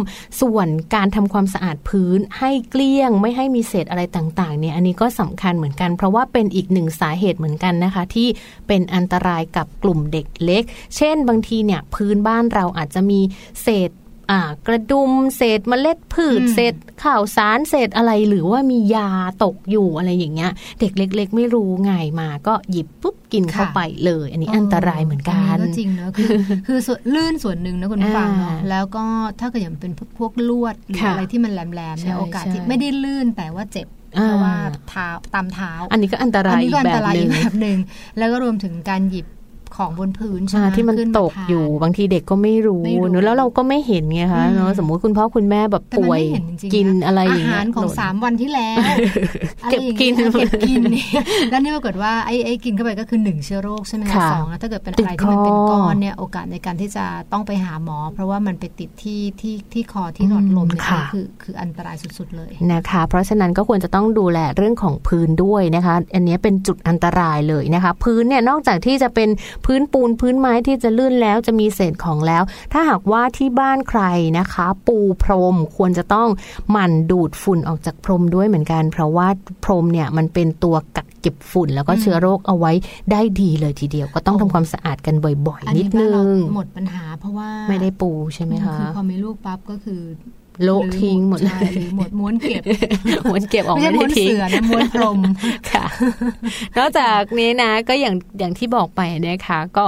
ส่วนการทำความสะอาดพื้นให้เกลี้ยง ไม่ให้มีเศษอะไรต่างๆเนี่ยอันนี้ก็สำคัญเหมือนกัน เพราะว่าเป็นอีกหนึ่งสาเหตุเหมือนกันนะคะ ที่เป็นอันตรายกับกลุ่มเด็กเล็ก เช่น บางทีเนี่ยพื้นบ้านเราอาจจะมีเศษ อ่ากระดุมเศษเมล็ดพืชอืมเศษข่าวสารเศษอะไรหรือว่ามียาตกอยู่อะไรอย่างเงี้ย เด็กเล็ก ๆ ไม่รู้ไงมาก็หยิบปุ๊บกินเข้าไปเลย อันนี้อันตรายเหมือนกันก็จริงเนอะคือคือส่วนลื่นส่วนหนึ่งนะคุณผู้ฟังเนาะอ่าแล้วก็ถ้าเกิดอย่างเป็นพวกลวดหรือค่ะอะไรที่มันแหลมๆเนี่ยใช่โอกาสที่ใช่ไม่ได้ลื่นแต่ว่าเจ็บอ่าเพราะว่าเท้าตามเท้า อันนี้ก็อันตรายอันอีนี้กก็อัแบนตบรายหอีนึ่กงแบบหนึ่งแล้วก็รวมถึงการหยิบ ของบนพื้นใช่ไหมอ่าที่มันขึ้าตกทานอยู่บางทีเด็กก็ไม่รู้ไม่รู้เนอะแล้วเราก็ไม่เห็นไงคะอืมเนอะสมมุติคุณพ่อคุณแม่แบบแต่มันป่วยไม่เห็นจริงๆกินนะอะไรอย่างอาเงี้หายรของหล่นสามวันที่แล้วเก็บกินอะไรอย่างเงี้ยเก็บกินเนี่ยแล้วนี่ปรากฏว่าไอ้ไอ้กินเข้าไปก็คือหนึ่งเชื้อโรคใช่ไหมคะค่ะสองนะถ้าเกิดเป็นติดอะไรที่มันเป็นคอก้อนเนี่ยโอกาสในการที่จะต้องไปหาหมอ เพราะว่ามันไปติดที่ที่ที่คอที่หลอดลมเนี่ยค่ะคือคืออันตรายสุดๆเลยนะคะ เพราะฉะนั้นก็ควรจะต้องดูแลเรื่องของพื้นด้วยนะคะ อันนี้เป็นจุดอันตรายเลยนะคะ พื้นเนี่ยนอกจากที่จะเป็นพื้นปูนพื้นไม้ที่จะลื่นแล้วจะมีเศษของแล้ว ถ้าหากว่าที่บ้านใครนะคะ ปูพรมควรจะต้องหมั่นดูดฝุ่นออกจากพรมด้วยเหมือนกัน เพราะว่าพรมเนี่ยมันเป็นตัวกักเก็บฝุ่น แล้วก็เชื้อโรคเอาไว้ได้ดีเลยทีเดียว ก็ต้องทำความสะอาดกันบ่อยอันๆนินี้ดบ้านึนเรางหมดปัญหาเพราะว่าไม่ได้ปูใช่ไหมคะคือพอมีลูกปั๊บก็คือ โละทิ้งหมดเลใช่ยหรือหมดม้วนเก็บม้วนเก็บออกไม่ไม่ใช่ม้วนได้ทิ้งเสือนะม้วนพรมค่ะ นอกจากนี้นะ ก็อย่างอย่างที่บอกไปนะคะก็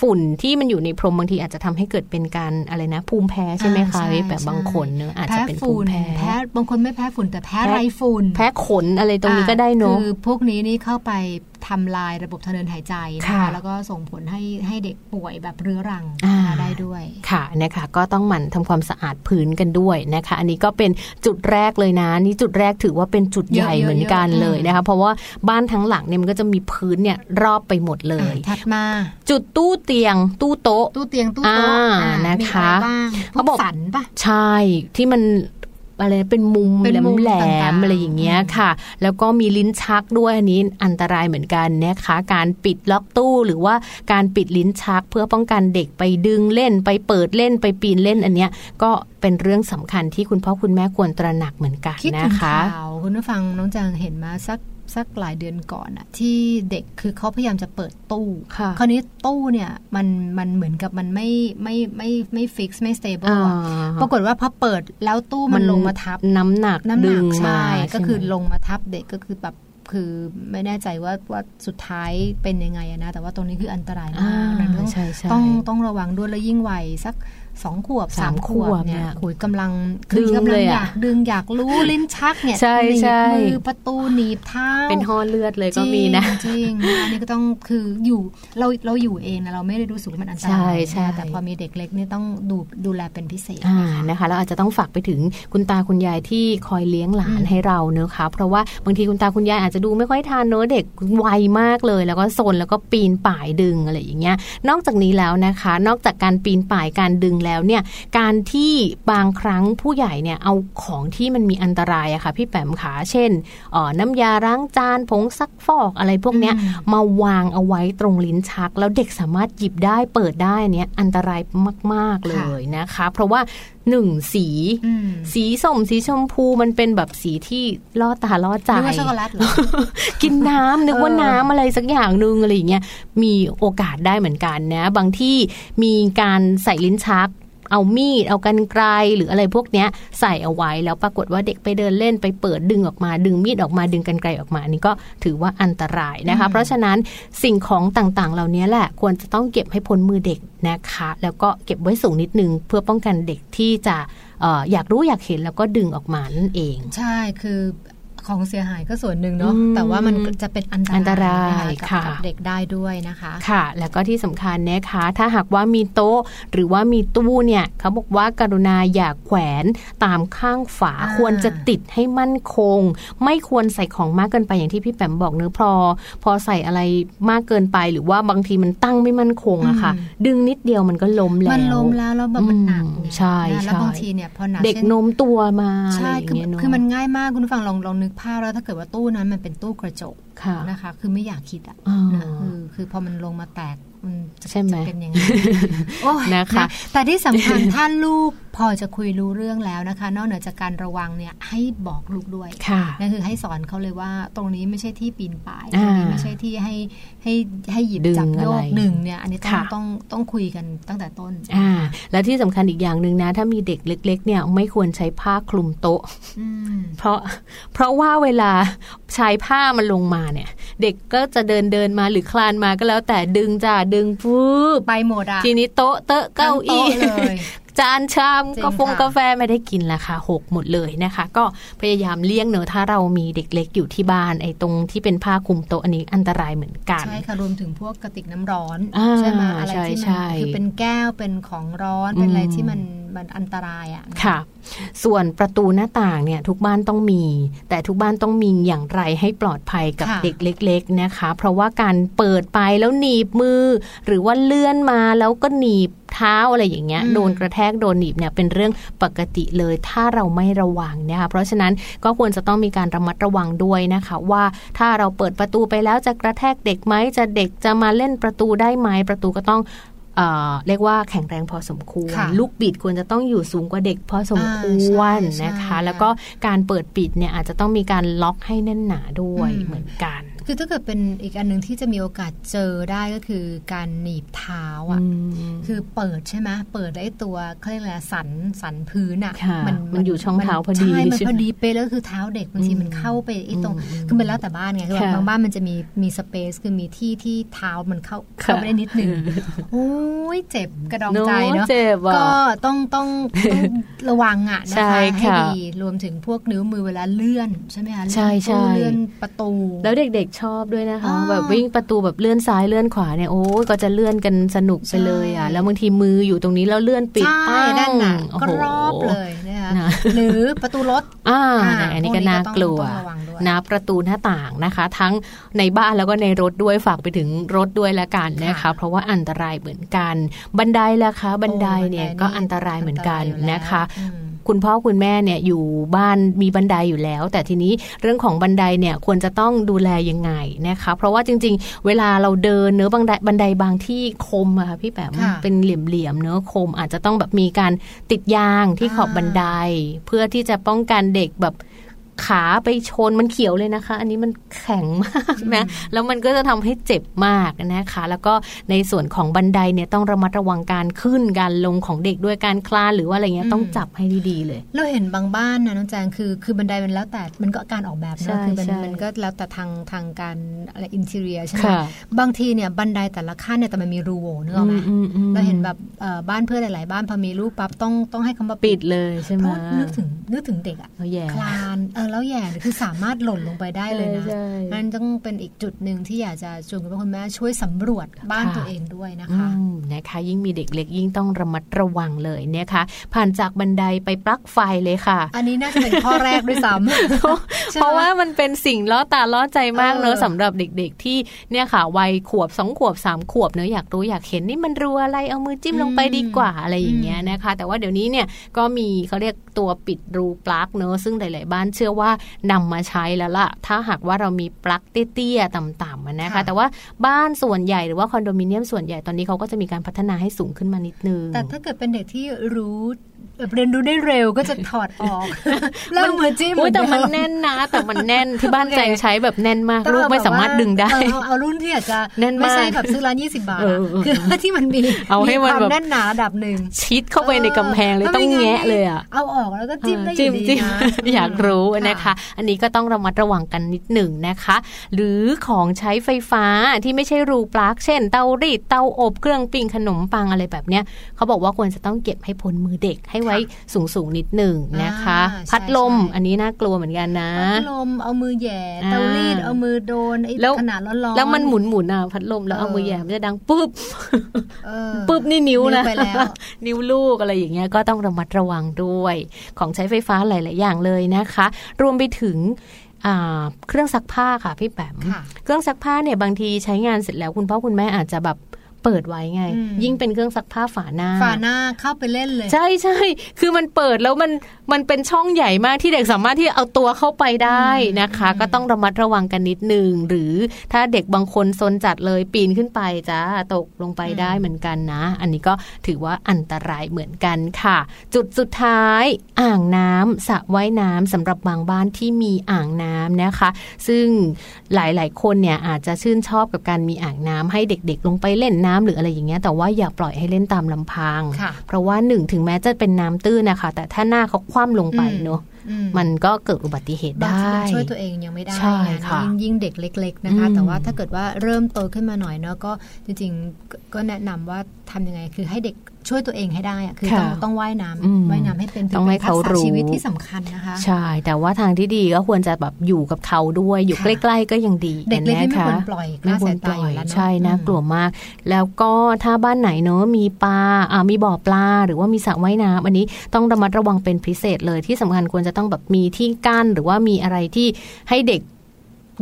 ฝุ่นที่มันอยู่ในพรมบางทีอาจจะทำให้เกิดเป็นการอะไรนะ ภูมิแพ้ใช่ไหมคะอ่าใช่แบบบางคนเนอะอาจจะแพ้เป็นภูฝุ่มินแพ้แพ้บางคนไม่แพ้ฝุ่นแต่แพ้แพ้ไรฝุ่น แพ้ขนอะไรตรงนี้ก็ได้เนอะคือพวกนี้นี่เข้าไป ทำลายระบบทางเดินหายใจนะค่ะคะแล้วก็ส่งผลให้ให้เด็กป่วยแบบเรื้อรังอ่านะคะได้ด้วยค่ะนะคะก็ต้องหมั่นทำความสะอาดพื้นกันด้วยนะคะ อันนี้ก็เป็นจุดแรกเลยนะนี่จุดแรกถือว่าเป็นจุดใหญ่เยอะๆเหมือนกันเยอะๆเลยนะคะ เพราะว่าบ้านทั้งหลังเนี่ยมันก็จะมีพื้นเนี่ยรอบไปหมดเลยอะถัดมา จุดตู้เตียง ตู้โต๊ะ ตู้เตียงตู้โต๊ะอ่าอ่านะคะมีอะไรบ้างพวเขาบอกสันปะใช่ที่มัน อะไรเป็นมุมเป็นมุมแหลต่ามงๆๆอะไรอย่างเงี้ยค่ะ แล้วก็มีลิ้นชักด้วยอันนี้อันตรายเหมือนกันนะคะการปิดล็อกตู้หรือว่าการปิดลิ้นชักเพื่อป้องกันเด็กไปดึงเล่นไปเปิดเล่นไปปีนเล่นอันเนี้ยก็เป็นเรื่องสำคัญที่คุณพ่อคุณแม่ควรตระหนักเหมือนกันคิดนะถึงคะข่าวคุณผู้ฟังน้องจางเห็นมาสัก สักหลายเดือนก่อนอะที่เด็กคือเขาพยายามจะเปิดตู้ค่ะคราวนี้ตู้เนี่ยมันมันเหมือนกับมันไม่ไม่ไม่ไม่ฟิกซ์ไม่สเตเบิลอ่าปรากฏว่าพอเปิดแล้วตู้มันลงมาทับน้ำหนักน้ำหดึนักงใช่มาก็คือใช่ไหมลงมาทับเด็กก็คือแบบคือไม่แน่ใจว่าว่าสุดท้ายเป็นยังไงอะนะ แต่ว่าตรงนี้คืออันตรายมากอ่านั้นต้องใช่ใช่ต้องต้องระวังด้วยแล้วยิ่งวัยสัก สองขวบสาสามมขวขวบบเนี่เนี่ยยคุยกำลังดึงกำเลลัยออะยากดึงอยากรู้ลิ้นชักเนี่ยใช่หนีบใช่มือประตูหนีบเท้า เป็นห่อเลือดเลยก็มีนะจริงจริงอันนี้ก็ต้องคืออยู่เราเราอยู่เองนะเราไม่ได้รู้สึกว่ามันอันตรายใช่ใช่นะแต่พอมีเด็กเล็กนี่ต้องดูดูแลเป็นพิเศษอ่านะคะแล้วอาจจะต้องฝากไปถึงคุณตาคุณยายที่คอยเลี้ยงหลานอืมให้เราเนอะคะเพราะว่าบางทีคุณตาคุณยายอาจจะดูไม่ค่อยทานเนอะเด็กไวมากเลย แล้วก็ซนแล้วก็ปีนป่ายดึงอะไรอย่างเงี้ยนอกจากนี้แล้วนะคะ นอกจากการปีนป่ายการดึงแล้วเนี่ยการที่บางครั้งผู้ใหญ่เนี่ยเอาของที่มันมีอันตรายอะค่ะพี่แปมขาเช่นเอ่อน้ำยาล้างจานผงซักฟอกอะไรพวกเนี้ยอืมมาวางเอาไว้ตรงลิ้นชัก แล้วเด็กสามารถหยิบได้เปิดได้อันเนี้ยอันตรายมาก ๆเลยนะคะ เพราะว่า หนึ่งสีอืมสีส้มสีชมพูมันเป็นแบบสีที่ล่อตาล่อใจนึกว่าช็อกโกแลตเหรอกินน้ำนึกว่าเออน้ำอะไรสักอย่างหนึ่งอะไรอย่างเงี้ยมีโอกาสได้เหมือนกันนะ บางที่มีการใส่ลิ้นชัก เอามีด เอากันไกลหรืออะไรพวกเนี้ยใส่เอาไว้แล้วปรากฏว่าเด็กไปเดินเล่นไปเปิดดึงออกมา ดึงมีดออกมาดึงกันไกลออกมาอันนี่ก็ถือว่าอันตรายนะคะ เพราะฉะนั้นสิ่งของต่างๆ เหล่านี้แหละควรจะต้องเก็บให้พ้นมือเด็กนะคะ แล้วก็เก็บไว้สูงนิดนึงเพื่อป้องกันเด็กที่จะเอ่ออยากรู้อยากเห็นแล้วก็ดึงออกมานั่นเอง ใช่คือ ของเสียหายก็ส่วนหนึ่งเนาะอืมแต่ว่ามันก็จะเป็นอันตรายอันตรายนค่ะกับกับเด็กได้ด้วยนะคะค่ะ แล้วก็ที่สำคัญนะคะ ถ้าหากว่ามีโต๊ะ หรือว่ามีตู้เนี่ยเขาบอกว่าการุณาอย่าแขวนตามข้างฝาอ่าควรจะติดให้มั่นคง ไม่ควรใส่ของมากเกินไปอย่างที่พี่แปมบอกเนื้อะพอ พอใส่อะไรมากเกินไปหรือว่าบางทีมันตั้งไม่มั่นคงอะค่ะ ดึงนิดเดียวมันก็ล้มแล้วมันล้มแล้วแล้วแบบมันหนักอืมไงใช่นะแล้วใช่บางทีเนี่ยพอหนักเด็กช่นโน้มตัวมาอะไรใช่อย่างคือเงี้ยเนอะคือมันง่ายมากคุณผู้ฟังลองลองนึกภาพแล้วถ้าเกิดว่าตู้นั้นมันเป็นตู้กระจกค่ะนะคะ คือไม่อยากคิดอะอ๋อนะคือคือพอมันลงมาแตกมันจะใช่ไหมจะเป็นยังไงโอ้ยนะคะ แต่ที่สำคัญถ้าลูก พอจะคุยรู้เรื่องแล้วนะคะ นอกเหนือจากการระวังเนี่ยให้บอกลูกด้วยค่ะนั่นคือให้สอนเขาเลยว่าตรงนี้ไม่ใช่ที่ปีนป่ายตอ่ารงนี้ไม่ใช่ที่ให้ให้ให้หยิบดึงจับโยอะไรกดึงเนี่ยอันนี้ต้องค่ะต้องต้องคุยกันตั้งแต่ต้นอ่าแล้วที่สำคัญอีกอย่างหนึ่งนะ ถ้ามีเด็กเล็ก ๆ เนี่ยไม่ควรใช้ผ้าคลุมโต๊ะอืมเพราะเพราะว่าเวลาชายผ้ามันลงมาเนี่ย เด็กก็จะเดินเดินมาหรือคลานมาก็แล้วแต่ดึงจ้าดึงปุ๊บไปหมดอะทีนี้โต๊ะเตอะเก้าอี้ทั้งโต๊ะเลย จานชามจริงกาแฟค่ะกาแฟไม่ได้กินละค่ะหกหมดเลยนะคะ ก็พยายามเลี่ยงเนอะถ้าเรามีเด็กเล็กอยู่ที่บ้านไอ้ตรงที่เป็นผ้าคลุมโต๊ะอันนี้อันตรายเหมือนกันใช่ค่ะรวมถึงพวกกระติกน้ำร้อนอ่าใช่ไหมอะไรใช่ที่ใช่มันคือเป็นแก้วเป็นของร้อนเป็นอะไรอืมที่มันมันอันตรายอะนค่ะ ส่วนประตูหน้าต่างเนี่ยทุกบ้านต้องมี แต่ทุกบ้านต้องมีอย่างไรให้ปลอดภัยกับค่ะเด็กเล็ก ๆนะคะ เพราะว่าการเปิดไปแล้วหนีบมือ หรือว่าเลื่อนมาแล้วก็หนีบเท้าอะไรอย่างเงี้ยอืมโดนกระแทกโดนหนีบเนี่ยเป็นเรื่องปกติเลยถ้าเราไม่ระวังนะคะเพราะฉะนั้นก็ควรจะต้องมีการระมัดระวังด้วยนะคะ ว่าถ้าเราเปิดประตูไปแล้วจะกระแทกเด็กไหมจะเด็กจะมาเล่นประตูได้ไหมประตูก็ต้องเอ่อเรียกว่าแข็งแรงพอสมควรค่ะลูกบิดควรจะต้องอยู่สูงกว่าเด็กพอสมควรอ่าใช่นะคะใช่แล้วก็การเปิดปิดเนี่ยอาจจะต้องมีการล็อกให้แน่นหนาด้วยอืมเหมือนกัน คือถ้าเกิดเป็นอีกอันหนึ่งที่จะมีโอกาสเจอได้ก็คือการหนีบเท้าอะคือเปิดใช่ไหมเปิดไอ้ตัวเขาเรียกอะไรอะสันสันพื้นอะค่ะมันอยู่ช่องเท้าพอดีใช่มันใช่ไหมพอดีเป๊ะแล้วคือเท้าเด็กบางทีอืมมันเข้าไปไอ้ตรงอืมคือมันแล้วแต่บ้านไงคือแบบค่ะบางบ้านมันจะมีมีสเปซคือมีที่ที่เท้ามันเข้าค่ะเข้าไปได้นิดหนึ่งโอ้ยเจ็บกระดองใจเนาะเจ็บอะก็ต้องต้องต้องระวังอะนะใช่คะให้ค่ะดีรวมถึงพวกนิ้วมือเวลาเลื่อนใช่ไหมคะใช่ใช่เลื่อนประตู แล้วเด็กๆชอบด้วยนะคะอ่าแบบวิ่งประตูแบบเลื่อนซ้ายเลื่อนขวาเนี่ยโอ้ยก็จะเลื่อนกันสนุกไปเลยอะใช่แล้วบางทีมืออยู่ตรงนี้แล้วเลื่อนปิดใช่ปั้งด้านหนักโอ้กโหรอบเลยนะคะนะหรือประตูรถอ่าอ่าไหนอันนี้ก็พวกนี้ก็น่ากลัวต้องระวังด้วยนะประตูหน้าต่างนะคะ ทั้งในบ้านแล้วก็ในรถด้วยฝากไปถึงรถด้วยละกันนะคะค่ะเพราะว่าอันตรายเหมือนกัน บันไดล่ะคะ บันไดเนี่ยโอ้ก็อันตรายเหมือนกันอัตรายอยู่แล้วนะคะอืม คุณพ่อคุณแม่เนี่ยอยู่บ้านมีบันไดอยู่แล้ว แต่ทีนี้เรื่องของบันไดเนี่ยควรจะต้องดูแลยังไงนะคะเพราะว่าจริง ๆ เวลาเราเดินเนื้อะบันไดบันไดบางที่คมอะค่ะพี่แปมค่ะเป็นเหลี่ยมๆเนื้อะคมอาจจะต้องแบบมีการติดยางที่ขอบบันได เพื่อที่จะป้องกันเด็กแบบ ขาไปชนมันเขียวเลยนะคะ อันนี้มันแข็งมากนะแล้วมันก็จะทำให้เจ็บมากนะคะ แล้วก็ในส่วนของบันไดเนี่ยต้องระมัดระวังการขึ้นการลงของเด็กด้วยการคลานหรือว่าอะไรเงี้ยต้องจับให้ดีๆเลย เราเห็นบางบ้านนะน้องแจงคือคือบันไดมันแล้วแต่มันก็การออกแบบใช่นะคือมันใช่มันก็แล้วแต่ทางทางการอะไรอินเท i รียใช่ไหมค่ะบางทีเนี่ยบันไดแต่ละขั้นเนี่ยแต่มันมีรูโหว่นึกออกไหมอืมอืมเราเห็นแบบเอ่อบ้านเพื่อนหลาย ๆ บ้านพอมีลูกปั๊บต้องต้องให้เขามาปิดเลยใช่ไหเพมราะนึกถึงนึกถึงเด็กอะเอาแย่คลานเออแล้วแย่เนี่ยคือสามารถหล่นลงไปได้เลยนะใช่นั่นต้องเป็นอีกจุดหนึ่งที่อยากจะชวนคุณพ่อคุณแม่ช่วยสำรวจบ้านค่ะตัวเองด้วยนะอืคะมนะคะยิ่งมีเด็กเล็กยิ่งต้องระมัดระวังเลยนะคะ ผ่านจากบันไดไปปลั๊กไฟเลยค่ะ อันนี้น่าจะเป็นข้อแรกด้วยซ้ำเพราะว่ามันเป็นสิ่งล่อตาล่อใจมากเนอะเออสำหรับเด็กๆ ที่เนี่ยค่ะวัยขวบสองขวบสามขวบเนอะอยากรู้อยากเห็นนี่มันรัวอะไรเอามือจิ้มลงไปดีกว่าอะไรอย่างเงี้ยนะคะ แต่ว่าเดี๋ยวนี้เนี่ยก็มีเขาเรียกตัวปิดรูปลั๊กเนอะซึ่งหลาย ๆ บ้านเชื่อว่านำมาใช้แล้วล่ะ ถ้าหากว่าเรามีปลั๊กเตี้ยๆต่ำๆอะนะคะค่ะแต่ว่าบ้านส่วนใหญ่หรือว่าคอนโดมิเนียมส่วนใหญ่ตอนนี้เขาก็จะมีการพัฒนาให้สูงขึ้นมานิดนึง แต่ถ้าเกิดเป็นเด็กที่รู้ แบบเรียนรู้ได้เร็วก็จะถอดออกแล้วเอามือจิ้มอุ๊ยแต่มันเหอเดิแน่นนะ แต่มันแน่นที่บ้านโอเคแจงใช้แบบแน่นมากต้องลูกเอไม่แบบสามารถดึงได้เออเอาเอารุ่นที่อาจจะแน่นมากไม่ใช่แบบซื้อร้านยี่สิบาทเออะอคือที่มันมีเอาให้มันความแบบแน่นหนาระดับหนึ่งชิดเข้าไปในกำแพงเลยต้องแงะเลยอะเอาออกแล้วก็จิ้มได้อจิ้มยู่ดีจิ้มนะอยากรู้ค่ะนะคะ อันนี้ก็ต้องระมัดระวังกันนิดหนึ่งนะคะ หรือของใช้ไฟฟ้าที่ไม่ใช่รูปลั๊กเช่น เตารีดเตาอบเครื่องปิ้งขนมปังอะไรแบบเนี้ยเขาบอกว่าควรจะต้องเก็บให้พ้นมือเด็กให้ไว้สูงสูงๆนิดหนึ่งนะคะอ่าพัดลมใช่ใช่อันนี้น่ากลัวเหมือนกันนะพัดลมเอามือแหย่อ่าเตารีดเอามือโดนไอ้แล้วขนาดร้อนๆแล้วมันหมุนหมุนๆอะพัดลมแล้วเอาเออมือแหย่มันจะดังปุ๊บเออปุ๊บนี่นิ้วนะนิ้วไปแล้วนิ้วลูกอะไรอย่างเงี้ยก็ต้องระมัดระวังด้วย ของใช้ไฟฟ้าหลาย ๆ อย่างเลยนะคะ รวมไปถึงอ่าเครื่องซักผ้าค่ะพี่แปมค่ะเครื่องซักผ้าเนี่ยบางทีใช้งานเสร็จแล้วคุณพ่อคุณแม่อาจจะแบบ เปิดไว้ไงอืมยิ่งเป็นเครื่องซักผ้าฝาหน้า ฝาหน้าเข้าไปเล่นเลย ใช่ใช่คือมันเปิดแล้วมันมันเป็นช่องใหญ่มากที่เด็กสามารถที่จะเอาตัวเข้าไปได้นะคะอืมก็ต้องระมัดระวังกันนิดนึงหรือถ้าเด็กบางคนซนจัดเลยปีนขึ้นไปจ้าตกลงไปได้เหมือนกันนะ อันนี้ก็ถือว่าอันตรายเหมือนกันค่ะ จุดสุดท้ายอ่างน้ำสระว่ายน้ำสำหรับบางบ้านที่มีอ่างน้ำนะคะ ซึ่งหลายๆ คนเนี่ยอาจจะชื่นชอบกับการมีอ่างน้ำให้เด็กๆ ลงไปเล่นน้ำหรืออะไรอย่างเงี้ยแต่ว่าอย่าปล่อยให้เล่นตามลำพังค่ะเพราะว่าหนึ่งถึงแม้จะเป็นน้ำตื้นนะคะ แต่ถ้าหน้าเขาคว่ำลงไปอืมเนอะอืมันก็เกิดอุบัติเหตุบางได้ทีมันช่วยตัวเองยังไม่ได้ใช่ไงค่ะยิ่งยิ่งเด็กเล็ก ๆนะคะอืมแต่ว่าถ้าเกิดว่าเริ่มโตขึ้นมาหน่อยเนาะก็จริงๆก็ก็แนะนำว่าทำยังไงคือให้เด็ก ช่วยตัวเองให้ได้อะคือต้องค่ะต้องว่ายน้ำอืมว่ายน้ำให้เป็นต้องให้ป็นทักษะเขารู้ชีวิตที่สำคัญนะคะ ใช่ แต่ว่าทางที่ดีก็ควรจะแบบอยู่กับเขาด้วยอยู่ค่ะใกล้ๆก็ยังดีเด็กเล็กนี่ไม่นะคะควรปล่อยคไม่ลาดควสารยปตาล่ออยู่ยแล้วเนอะใช่น่ากลัวมาก แล้วก็ถ้าบ้านไหนเนอะมีปลาอ่ามีบ่อปลา หรือว่ามีสระว่ายน้ำอันนี้ต้องระมัดระวังเป็นพิเศษเลยที่สำคัญควรจะต้องแบบมีที่กั้นหรือว่ามีอะไรที่ให้เด็ก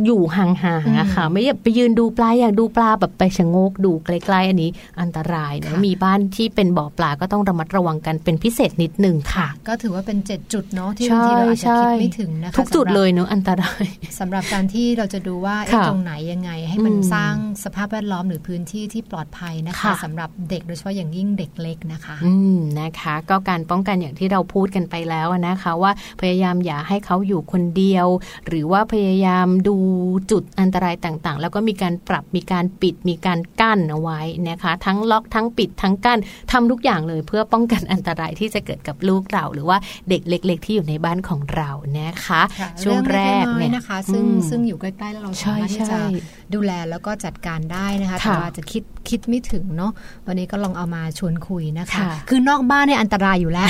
อยู่ห่างๆอะค่ะ ไม่อยากไปยืนดูปลาอยากดูปลาแบบไปชะโงกดูใกล้ๆอันนี้อันตรายนะค่ะมีบ้านที่เป็นบ่อปลาก็ต้องระมัดระวังกันเป็นพิเศษนิดหนึ่งค่ะ ก็ถือว่าเป็นเจ็ดจุดเนาะที่ใช่บางทีเราอาจจะใช่คิดไม่ถึงนะคะทุกจุดสำหรับเลยเนอะอันตรายสำหรับการที่เราจะดูว่าเอ๊ะค่ะตรงไหนยังไง ให้มันอืมสร้างสภาพแวดล้อมหรือพื้นที่ที่ปลอดภัยนะคะค่ะสำหรับเด็กโดยเฉพาะอย่างยิ่งเด็กเล็กนะคะ อืมนะคะ ก็การป้องกันอย่างที่เราพูดกันไปแล้วนะคะ ว่าพยายามอย่าให้เขาอยู่คนเดียว หรือว่าพยายามดูจุดอันตรายต่างๆ แล้วก็มีการปรับมีการปิดมีการกั้นเอาไว้นะคะ ทั้งล็อกทั้งปิดทั้งกั้นทำทุกอย่างเลยเพื่อป้องกันอันตรายที่จะเกิดกับลูกเรา หรือว่าเด็กเล็ก ๆ ที่อยู่ในบ้านของเรานะคะค่ะช่วงแรกเรื่องเนี่เล็ยๆนะคะ ซึ่งอืมซึ่งอยู่ใกล้ๆแล้วเราใช่สามารถที่ใช่จะดูแลแล้วก็จัดการได้นะคะค่ะแต่ว่าจะคิดคิดไม่ถึงเนาะวันนี้ก็ลองเอามาชวนคุยนะคะค่ะคือนอกบ้านเนี่ยอันตรายอยู่แล้ว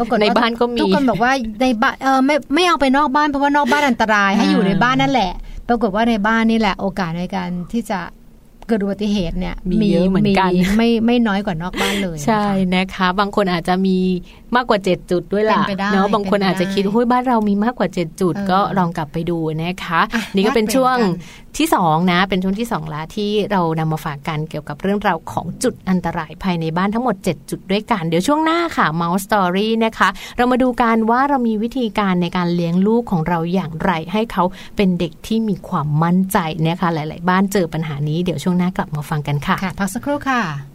ปรากฏว่ในบ้านก็มีทุกคนบอกว่าในบ้านเออไม่ไม่เอาไปนอกบ้านเพราะว่านอกบ้านอันตรายให้อ่าอยู่ในบ้านนั่นแหละ ปรากฏว่าในบ้านนี่แหละโอกาสในการที่จะเกิดอุบัติเหตุเนี่ยมีเยอะเหมือนกันไม่ไม่น้อยกว่านอกบ้านเลยนะคะใช่นะคะ บางคนอาจจะมีมากกว่า 7 จุดด้วยล่ะเป็นไปได้เนาะบางคนเป็นไปได้อาจจะคิดว่าเฮ้ยบ้านเรามีมากกว่า 7 จุดเออก็ลองกลับไปดูนะคะอะนี่ก็เป็นแลกเปลี่ยนช่วง ที่2นะเป็นช่วงที่2ละที่เรานำมาฝากกันเกี่ยวกับเรื่องราวของจุดอันตรายภายในบ้านทั้งหมด 7 จุดด้วยกัน เดี๋ยวช่วงหน้าค่ะ Mouse Story นะคะ เรามาดูกันว่าเรามีวิธีการในการเลี้ยงลูกของเราอย่างไร ให้เขาเป็นเด็กที่มีความมั่นใจนะคะ หลาย ๆ บ้านเจอปัญหานี้เดี๋ยวช่วงหน้ากลับมาฟังกันค่ะค่ะพักสักครู่ค่ะ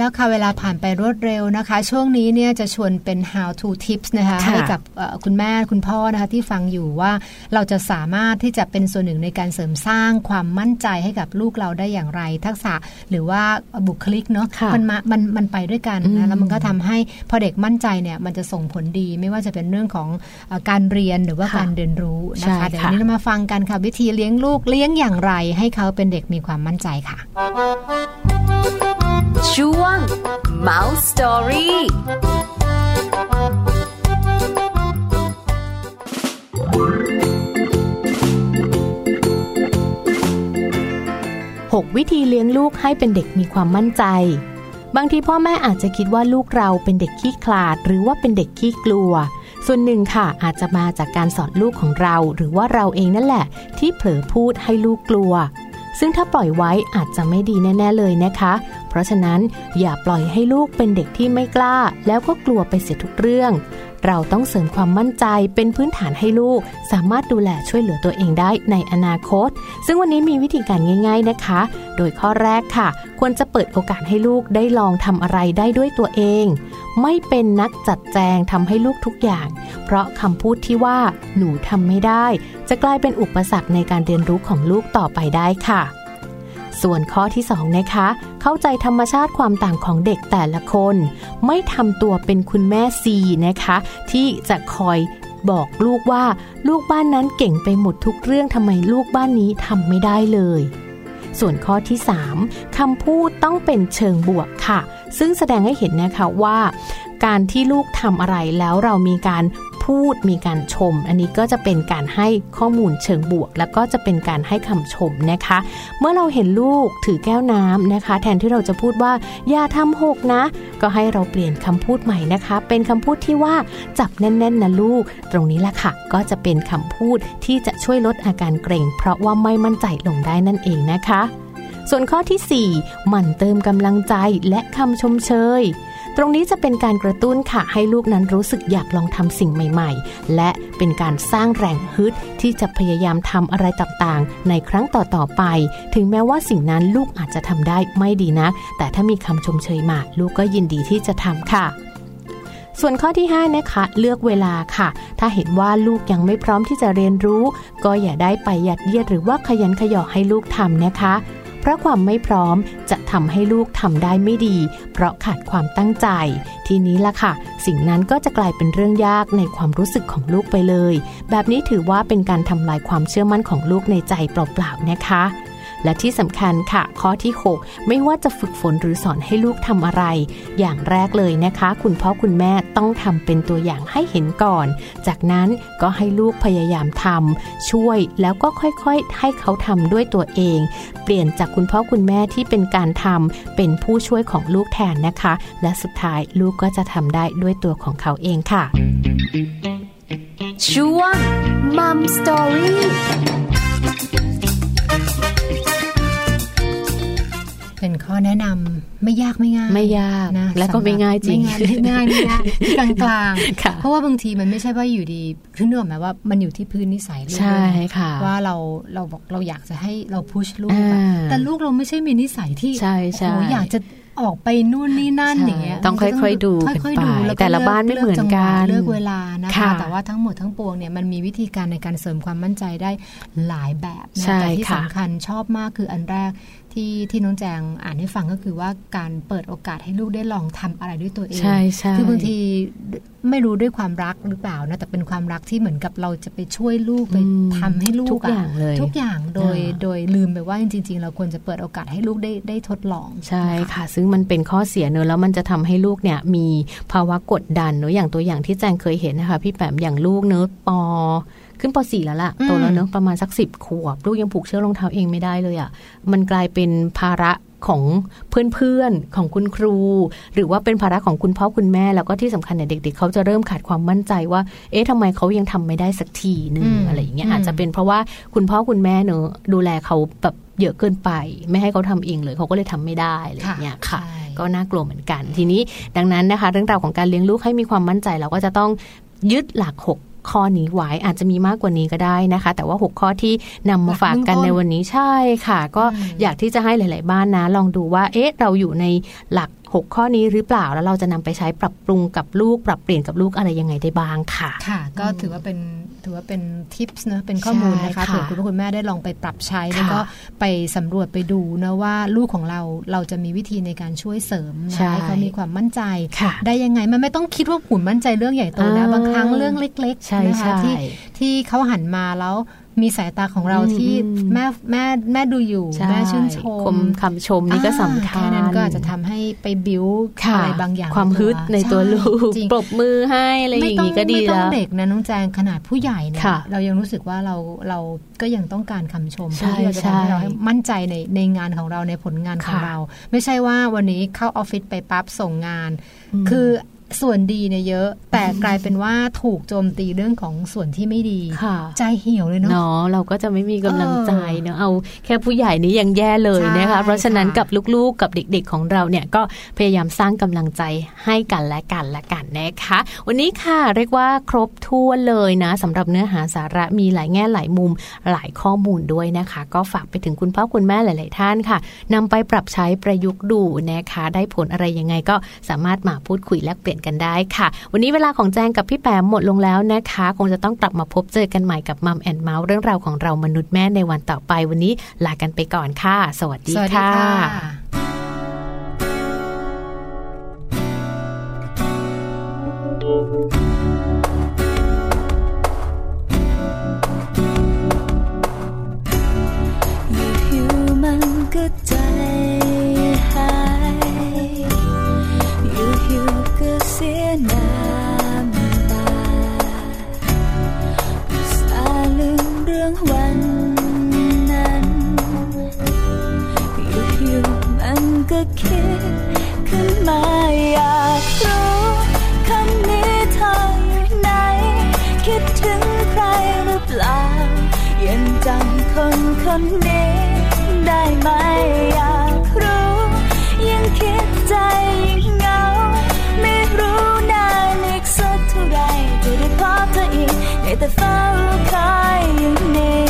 แล้วค่ะ เวลาผ่านไปรวดเร็วนะคะ ช่วงนี้เนี่ยจะชวนเป็น how to tips นะคะค่ะให้กับเอ่อคุณแม่คุณพ่อนะคะที่ฟังอยู่ว่าเราจะสามารถที่จะเป็นส่วนหนึ่งในการเสริมสร้างความมั่นใจให้กับลูกเราได้อย่างไร ทักษะหรือว่าบุคลิกเนาะค่ะมันมามันมันไปด้วยกันอืนะมแล้วมันก็ทำให้พอเด็กมั่นใจเนี่ยมันจะส่งผลดี ไม่ว่าจะเป็นเรื่องของเอ่อการเรียนหรือว่าค่ะการเรียนรู้นะใช่คะเดี๋ยวค่ะวันนี้เรามาฟังกันค่ะวิธีเลี้ยงลูกเลี้ยงอย่างไร ให้เขาเป็นเด็กมีความมั่นใจค่ะ ช่วง Mouse Story 6วิธีเลี้ยงลูกให้เป็นเด็กมีความมั่นใจ บางทีพ่อแม่อาจจะคิดว่าลูกเราเป็นเด็กขี้ขลาด หรือว่าเป็นเด็กขี้กลัว ส่วนหนึ่งค่ะอาจจะมาจากการสอนลูกของเรา หรือว่าเราเองนั่นแหละ ที่เผลอพูดให้ลูกกลัวซึ่งถ้าปล่อยไว้อาจจะไม่ดีแน่ ๆ เลยนะคะ เพราะฉะนั้นอย่าปล่อยให้ลูกเป็นเด็กที่ไม่กล้า แล้วก็กลัวไปเสียทุกเรื่อง เราต้องเสริมความมั่นใจเป็นพื้นฐานให้ลูก สามารถดูแลช่วยเหลือตัวเองได้ในอนาคต ซึ่งวันนี้มีวิธีการง่าย ๆนะคะ โดยข้อแรกค่ะ ควรจะเปิดโอกาสให้ลูกได้ลองทำอะไรได้ด้วยตัวเอง ไม่เป็นนักจัดแจงทำให้ลูกทุกอย่าง เพราะคำพูดที่ว่า หนูทำไม่ได้ จะกลายเป็นอุปสรรคในการเรียนรู้ของลูกต่อไปได้ค่ะ ส่วนข้อที่2นะคะ เข้าใจธรรมชาติความต่างของเด็กแต่ละคน ไม่ทำตัวเป็นคุณแม่ซีนะคะ ที่จะคอยบอกลูกว่าลูกบ้านนั้นเก่งไปหมดทุกเรื่องทำไมลูกบ้านนี้ทำไม่ได้เลย ส่วนข้อที่ 3คำพูดต้องเป็นเชิงบวกค่ะ ซึ่งแสดงให้เห็นนะคะว่า การที่ลูกทำอะไรแล้วเรามีการพูดมีการชม อันนี้ก็จะเป็นการให้ข้อมูลเชิงบวก แล้วก็จะเป็นการให้คำชมนะคะ เมื่อเราเห็นลูกถือแก้วน้ำนะคะ แทนที่เราจะพูดว่าอย่าทำหกนะ ก็ให้เราเปลี่ยนคำพูดใหม่นะคะ เป็นคำพูดที่ว่าจับแน่นๆนะลูก ตรงนี้แหละค่ะ ก็จะเป็นคำพูดที่จะช่วยลดอาการเกรงเพราะว่าไม่มั่นใจลงได้นั่นเองนะคะ ส่วนข้อทีสี่4มันเติมกำลังใจและคำชมเชย ตรงนี้จะเป็นการกระตุ้นค่ะ ให้ลูกนั้นรู้สึกอยากลองทำสิ่งใหม่ ๆ และเป็นการสร้างแรงฮึดที่จะพยายามทำอะไรต่างๆ ในครั้งต่อๆไป ถึงแม้ว่าสิ่งนั้นลูกอาจจะทำได้ไม่ดีนัก แต่ถ้ามีคำชมเชยมา ลูกก็ยินดีที่จะทำค่ะส่วนข้อที่ 5 นะคะ เลือกเวลาค่ะ ถ้าเห็นว่าลูกยังไม่พร้อมที่จะเรียนรู้ ก็อย่าได้ไปยัดเยียดหรือว่าขยันขยอให้ลูกทำนะคะ เพราะความไม่พร้อมจะทำให้ลูกทำได้ไม่ดี เพราะขาดความตั้งใจ ทีนี้ล่ะค่ะ สิ่งนั้นก็จะกลายเป็นเรื่องยากในความรู้สึกของลูกไปเลย แบบนี้ถือว่าเป็นการทำลายความเชื่อมั่นของลูกในใจเปล่าๆนะคะ และที่สำคัญค่ะ ข้อที่ 6 ไม่ว่าจะฝึกฝนหรือสอนให้ลูกทำอะไร อย่างแรกเลยนะคะ คุณพ่อคุณแม่ต้องทำเป็นตัวอย่างให้เห็นก่อน จากนั้นก็ให้ลูกพยายามทำช่วยแล้วก็ค่อยๆ ให้เขาทำด้วยตัวเอง เปลี่ยนจากคุณพ่อคุณแม่ที่เป็นการทำเป็นผู้ช่วยของลูกแทนนะคะ และสุดท้ายลูกก็จะทำได้ด้วยตัวของเขาเองค่ะช่วง Mum Story เป็นข้อแนะนำไม่ยากไม่ง่าย ไม่ยากนะและก็ไม่ง่ายจริงไม่ง่ายไม่ง่ายไม่ง่ายกลางๆค่ะเพราะว่าบางทีมันไม่ใช่ว่าอยู่ดีคือเนื่องหมายว่ามันอยู่ที่พื้นนิสัยลูกใช่ด้วยนค่ะว่าเราเราบอกเราอยากจะให้เราพุชลูกอ่าอะแต่ลูกเราไม่ใช่มีนิสัยที่ใช่ใช่โอ้โหอยากจะออกไปนู่นนี่นั่นใช่อย่างเงี้ยต้องมันก็ค่อยๆดูค่อยกันๆไปดูแล้วก็แต่ละบ้านไม่เหมือนกันเลือกจังหวะเลือกเวลานะคะค่ะแต่ว่าทั้งหมดทั้งปวงเนี่ยมันมีวิธีการในการเสริมความมั่นใจได้หลายแบบนะใช่แต่ที่ค่ะสำคัญชอบมากคืออันแรก ที่ที่น้องแจงอ่านให้ฟังก็คือว่าการเปิดโอกาสให้ลูกได้ลองทำอะไรด้วยตัวเองใช่ใช่คือบางทีไม่รู้ด้วยความรักหรือเปล่านะแต่เป็นความรักที่เหมือนกับเราจะไปช่วยลูกไปอืมทำให้ลูกทุกอย่างเลยทุกอย่างโดยอ่าโดยลืมไปว่าจริง ๆ เราควรจะเปิดโอกาสให้ลูกได้ได้ทดลองใช่ค่ะ ซึ่งมันเป็นข้อเสียเนอะแล้วมันจะทำให้ลูกเนี่ยมีภาวะกดดันเนอะอย่างตัวอย่างที่แจงเคยเห็นนะคะพี่แปมอย่างลูกเนอะปอ ขึ้นปสี่แล้วล่ะอืมโตแล้วเนอะประมาณสักสิบขวบ ลูกยังผูกเชือกรองเท้าเองไม่ได้เลยอะ่ะ มันกลายเป็นภาระของเพื่อนๆของคุณครู หรือว่าเป็นภาระของคุณพ่อคุณแม่แล้วก็ที่สำคัญเนี่ยเด็ก ๆ เขาจะเริ่มขาดความมั่นใจว่า เอ๊ะทำไมเขายังทำไม่ได้สักทีหนึ่งอืมอะไรอย่างเงี้ยอืมอาจจะเป็นเพราะว่าคุณพ่อคุณแม่เนอะดูแลเขาแบบเยอะเกินไป ไม่ให้เขาทำเองเลยเขาก็เลยทำไม่ได้อะไรอย่างเงี้ยค่ะใช่ก็น่ากลัวเหมือนกันทีนี้ ดังนั้นนะคะ เรื่องราวของการเลี้ยงลูกให้มีความมั่นใจเราก็จะต้องยึดหลัก6 6 ข้อนี้ไว้อาจจะมีมากกว่านี้ก็ได้นะคะ แต่ว่า 6 ข้อที่นำมาฝากกันในวันนี้ใช่ค่ะ ก็อยากที่จะให้หลาย ๆ บ้านนะ ลองดูว่าเอ๊ะเราอยู่ในหลัก 6 ข้อนี้หรือเปล่าแล้วเราจะนำไปใช้ปรับปรุงกับลูก ปรับเปลี่ยนกับลูกอะไรยังไงได้บ้างค่ะ ค่ะ ก็ถือว่าเป็นถือว่าเป็นทิปส์นะเป็นข้อมูลนะคะใช่ค่ะเผื่อคุณพ่อคุณแม่ได้ลองไปปรับใช้ค่ะแล้วก็ไปสำรวจไปดูนะว่าลูกของเราเราจะมีวิธีในการช่วยเสริมนะใช่ให้เขามีความมั่นใจค่ะได้ยังไงมันไม่ต้องคิดว่าหุ่นมั่นใจเรื่องใหญ่โตนะอ่าบางครั้งเรื่องเล็กใช่ๆนะคะใช่ที่ที่เขาหันมาแล้ว มีสายตาของเราอืมที่อืมแม่แม่แม่ดูอยู่ใช่แม่ชื่นชคมคำชมนี่ก็สำคัญอ่าแค่นั้นก็อาจจะทำให้ไปบิวค่ะอะไรบางอย่าง ความฮึดในตัวลูกใช่จริงปรบมือให้อะไรอย่างนี้ก็ดีไม่ต้อแล้งวเด็กนะน้องแจงขนาดผู้ใหญ่เนี่ยค่ะเรายังรู้สึกว่าเราเราก็ยังต้องการคำชมใช่เพื่อที่เราจะทำให้ใช่เราให้มั่นใจในในงานของเราในผลงานของค่ะเรา ไม่ใช่ว่าวันนี้เข้าออฟฟิศไปปั๊บส่งงานอืมคือ ส่วนดีเนี่ยเยอะ แต่กลายเป็นว่าถูกโจมตีเรื่องของส่วนที่ไม่ดีค่ะใจเหี่ยวเลยเนาะเนาะเราก็จะไม่มีกำลังใจเออเนาะเอาแค่ผู้ใหญ่นี้ยังแย่เลยนะคะใช่เพราะฉะนั้นค่ะกับลูกๆกับเด็กๆของเราเนี่ยก็พยายามสร้างกำลังใจให้กันและกันและกันนะคะ วันนี้ค่ะเรียกว่าครบถ้วนเลยนะสำหรับเนื้อหาสาระมีหลายแง่หลายมุมหลายข้อมูลด้วยนะคะ ก็ฝากไปถึงคุณพ่อคุณแม่หลาย ๆ ท่านค่ะนำไปปรับใช้ประยุกต์ดูนะคะ ได้ผลอะไรยังไงก็สามารถมาพูดคุยแลกเปลี่ยนกันได้ค่ะ วันนี้เวลาของแจงกับพี่แปมหมดลงแล้วนะคะ คงจะต้องกลับมาพบเจอกันใหม่กับมัมแอนเมาส์เรื่องราวของเรามนุษย์แม่ในวันต่อไป วันนี้ลากันไปก่อนค่ะ สวัสดีสวัสดีค่ะ คิดขึ้นมาอยากรู้คำนี้เธออยู่ไหน คิดถึงใครหรือเปล่า ยังจำคนคนนี้ได้ไหมอยากรู้ ยังคิดใจยังเหงา ไม่รู้นานอีกสักเท่าไรจะได้พบเธออีกได้แต่เฝ้าคอยอย่างนี้วัน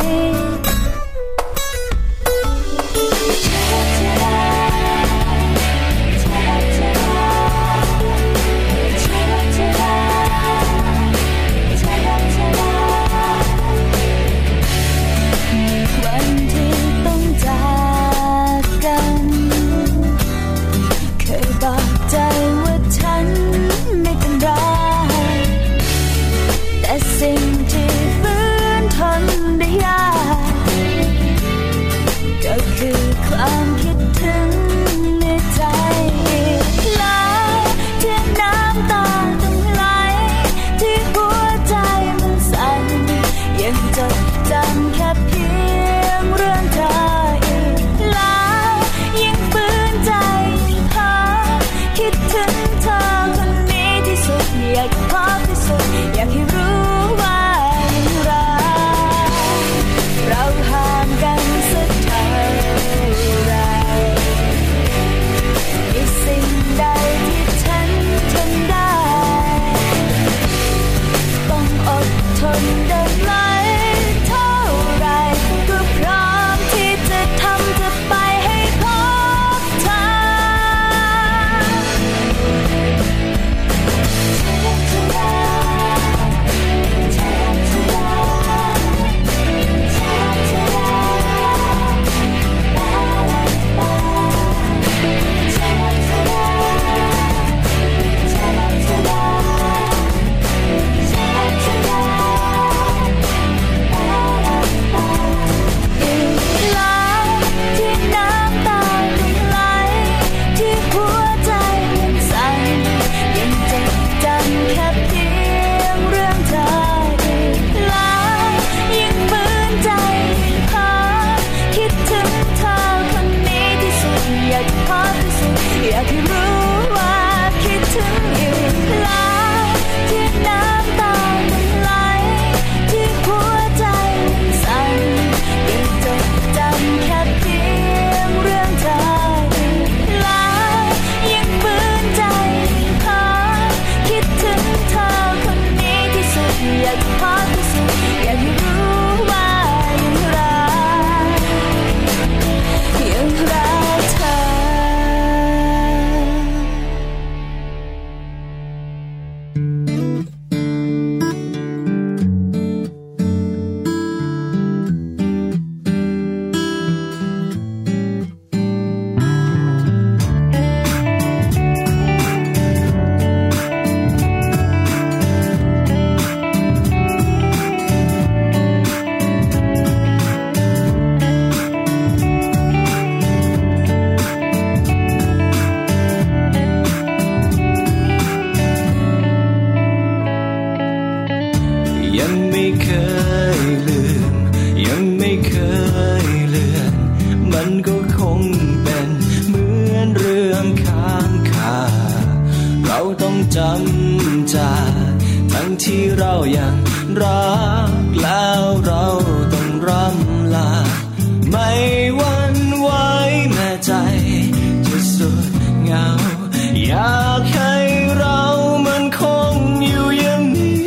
อยากให้เรามันคงอยู่อย่างนี้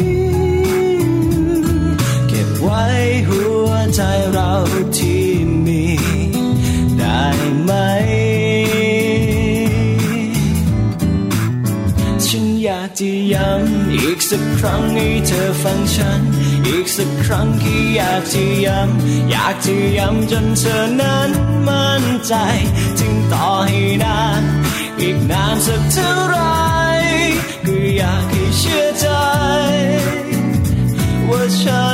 เก็บไว้หัวใจเราที่มี ได้ไหม ฉันอยากจะย้ำอีกสักครั้งให้เธอฟังฉัน อีกสักครั้งที่อยากจะย้ำอยากจะย้ำจนเธอนั้นมั่นใจจึงต่อให้นาน อีกนานสักเท่าไหรก็อยากให้เชื่อใจ ว่าฉัน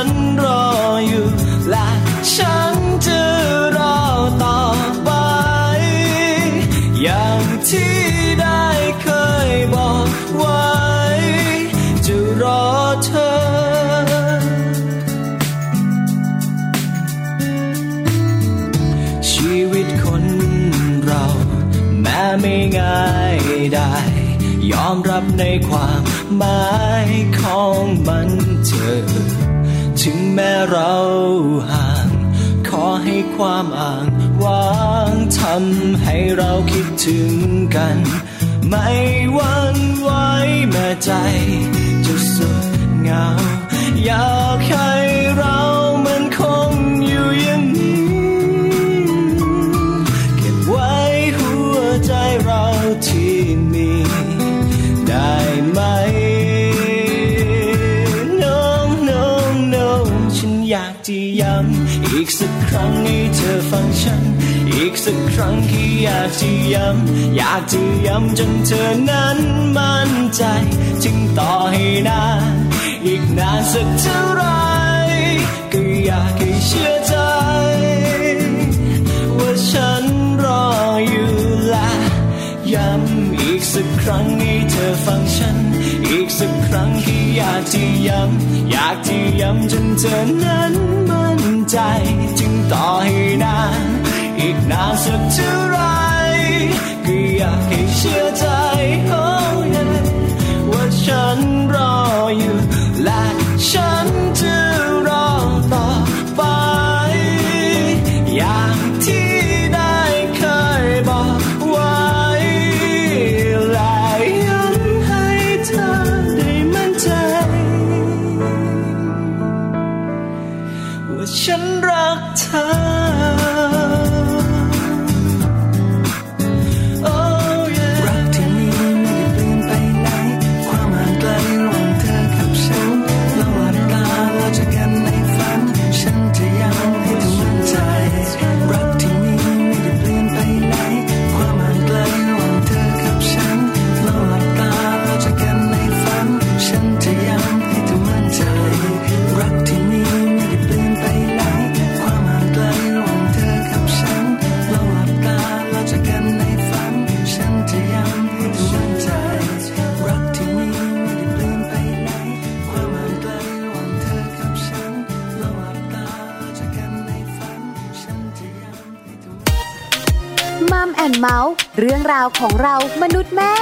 ในความหมายของมันเธอ ถึงแม้เราห่าง ขอให้ความอ่างวางทำให้เราคิดถึงกัน ไม่วันไหวแม้ใจจะสุดเหงาอยากให้ ธอฟังฉัน อีกสักครั้งที่อยากจะย้ำอยากจะย้ำจนเธอนั้นมั่นใจจึงต่อให้นานอีกนานสักเท่าไหรก็อยากให้เชื่อใจ ว่าฉันรออยู่และย้ำอีกสักครั้งให้เธอฟังฉัน อีกสักครั้งที่อยากจะย้ำอยากจะย้ำจนเธอนั้นมั่น ใจจึงต่อให้นาน อีกนานสักเท่าไร รื่องราวของเรามนุษย์แม่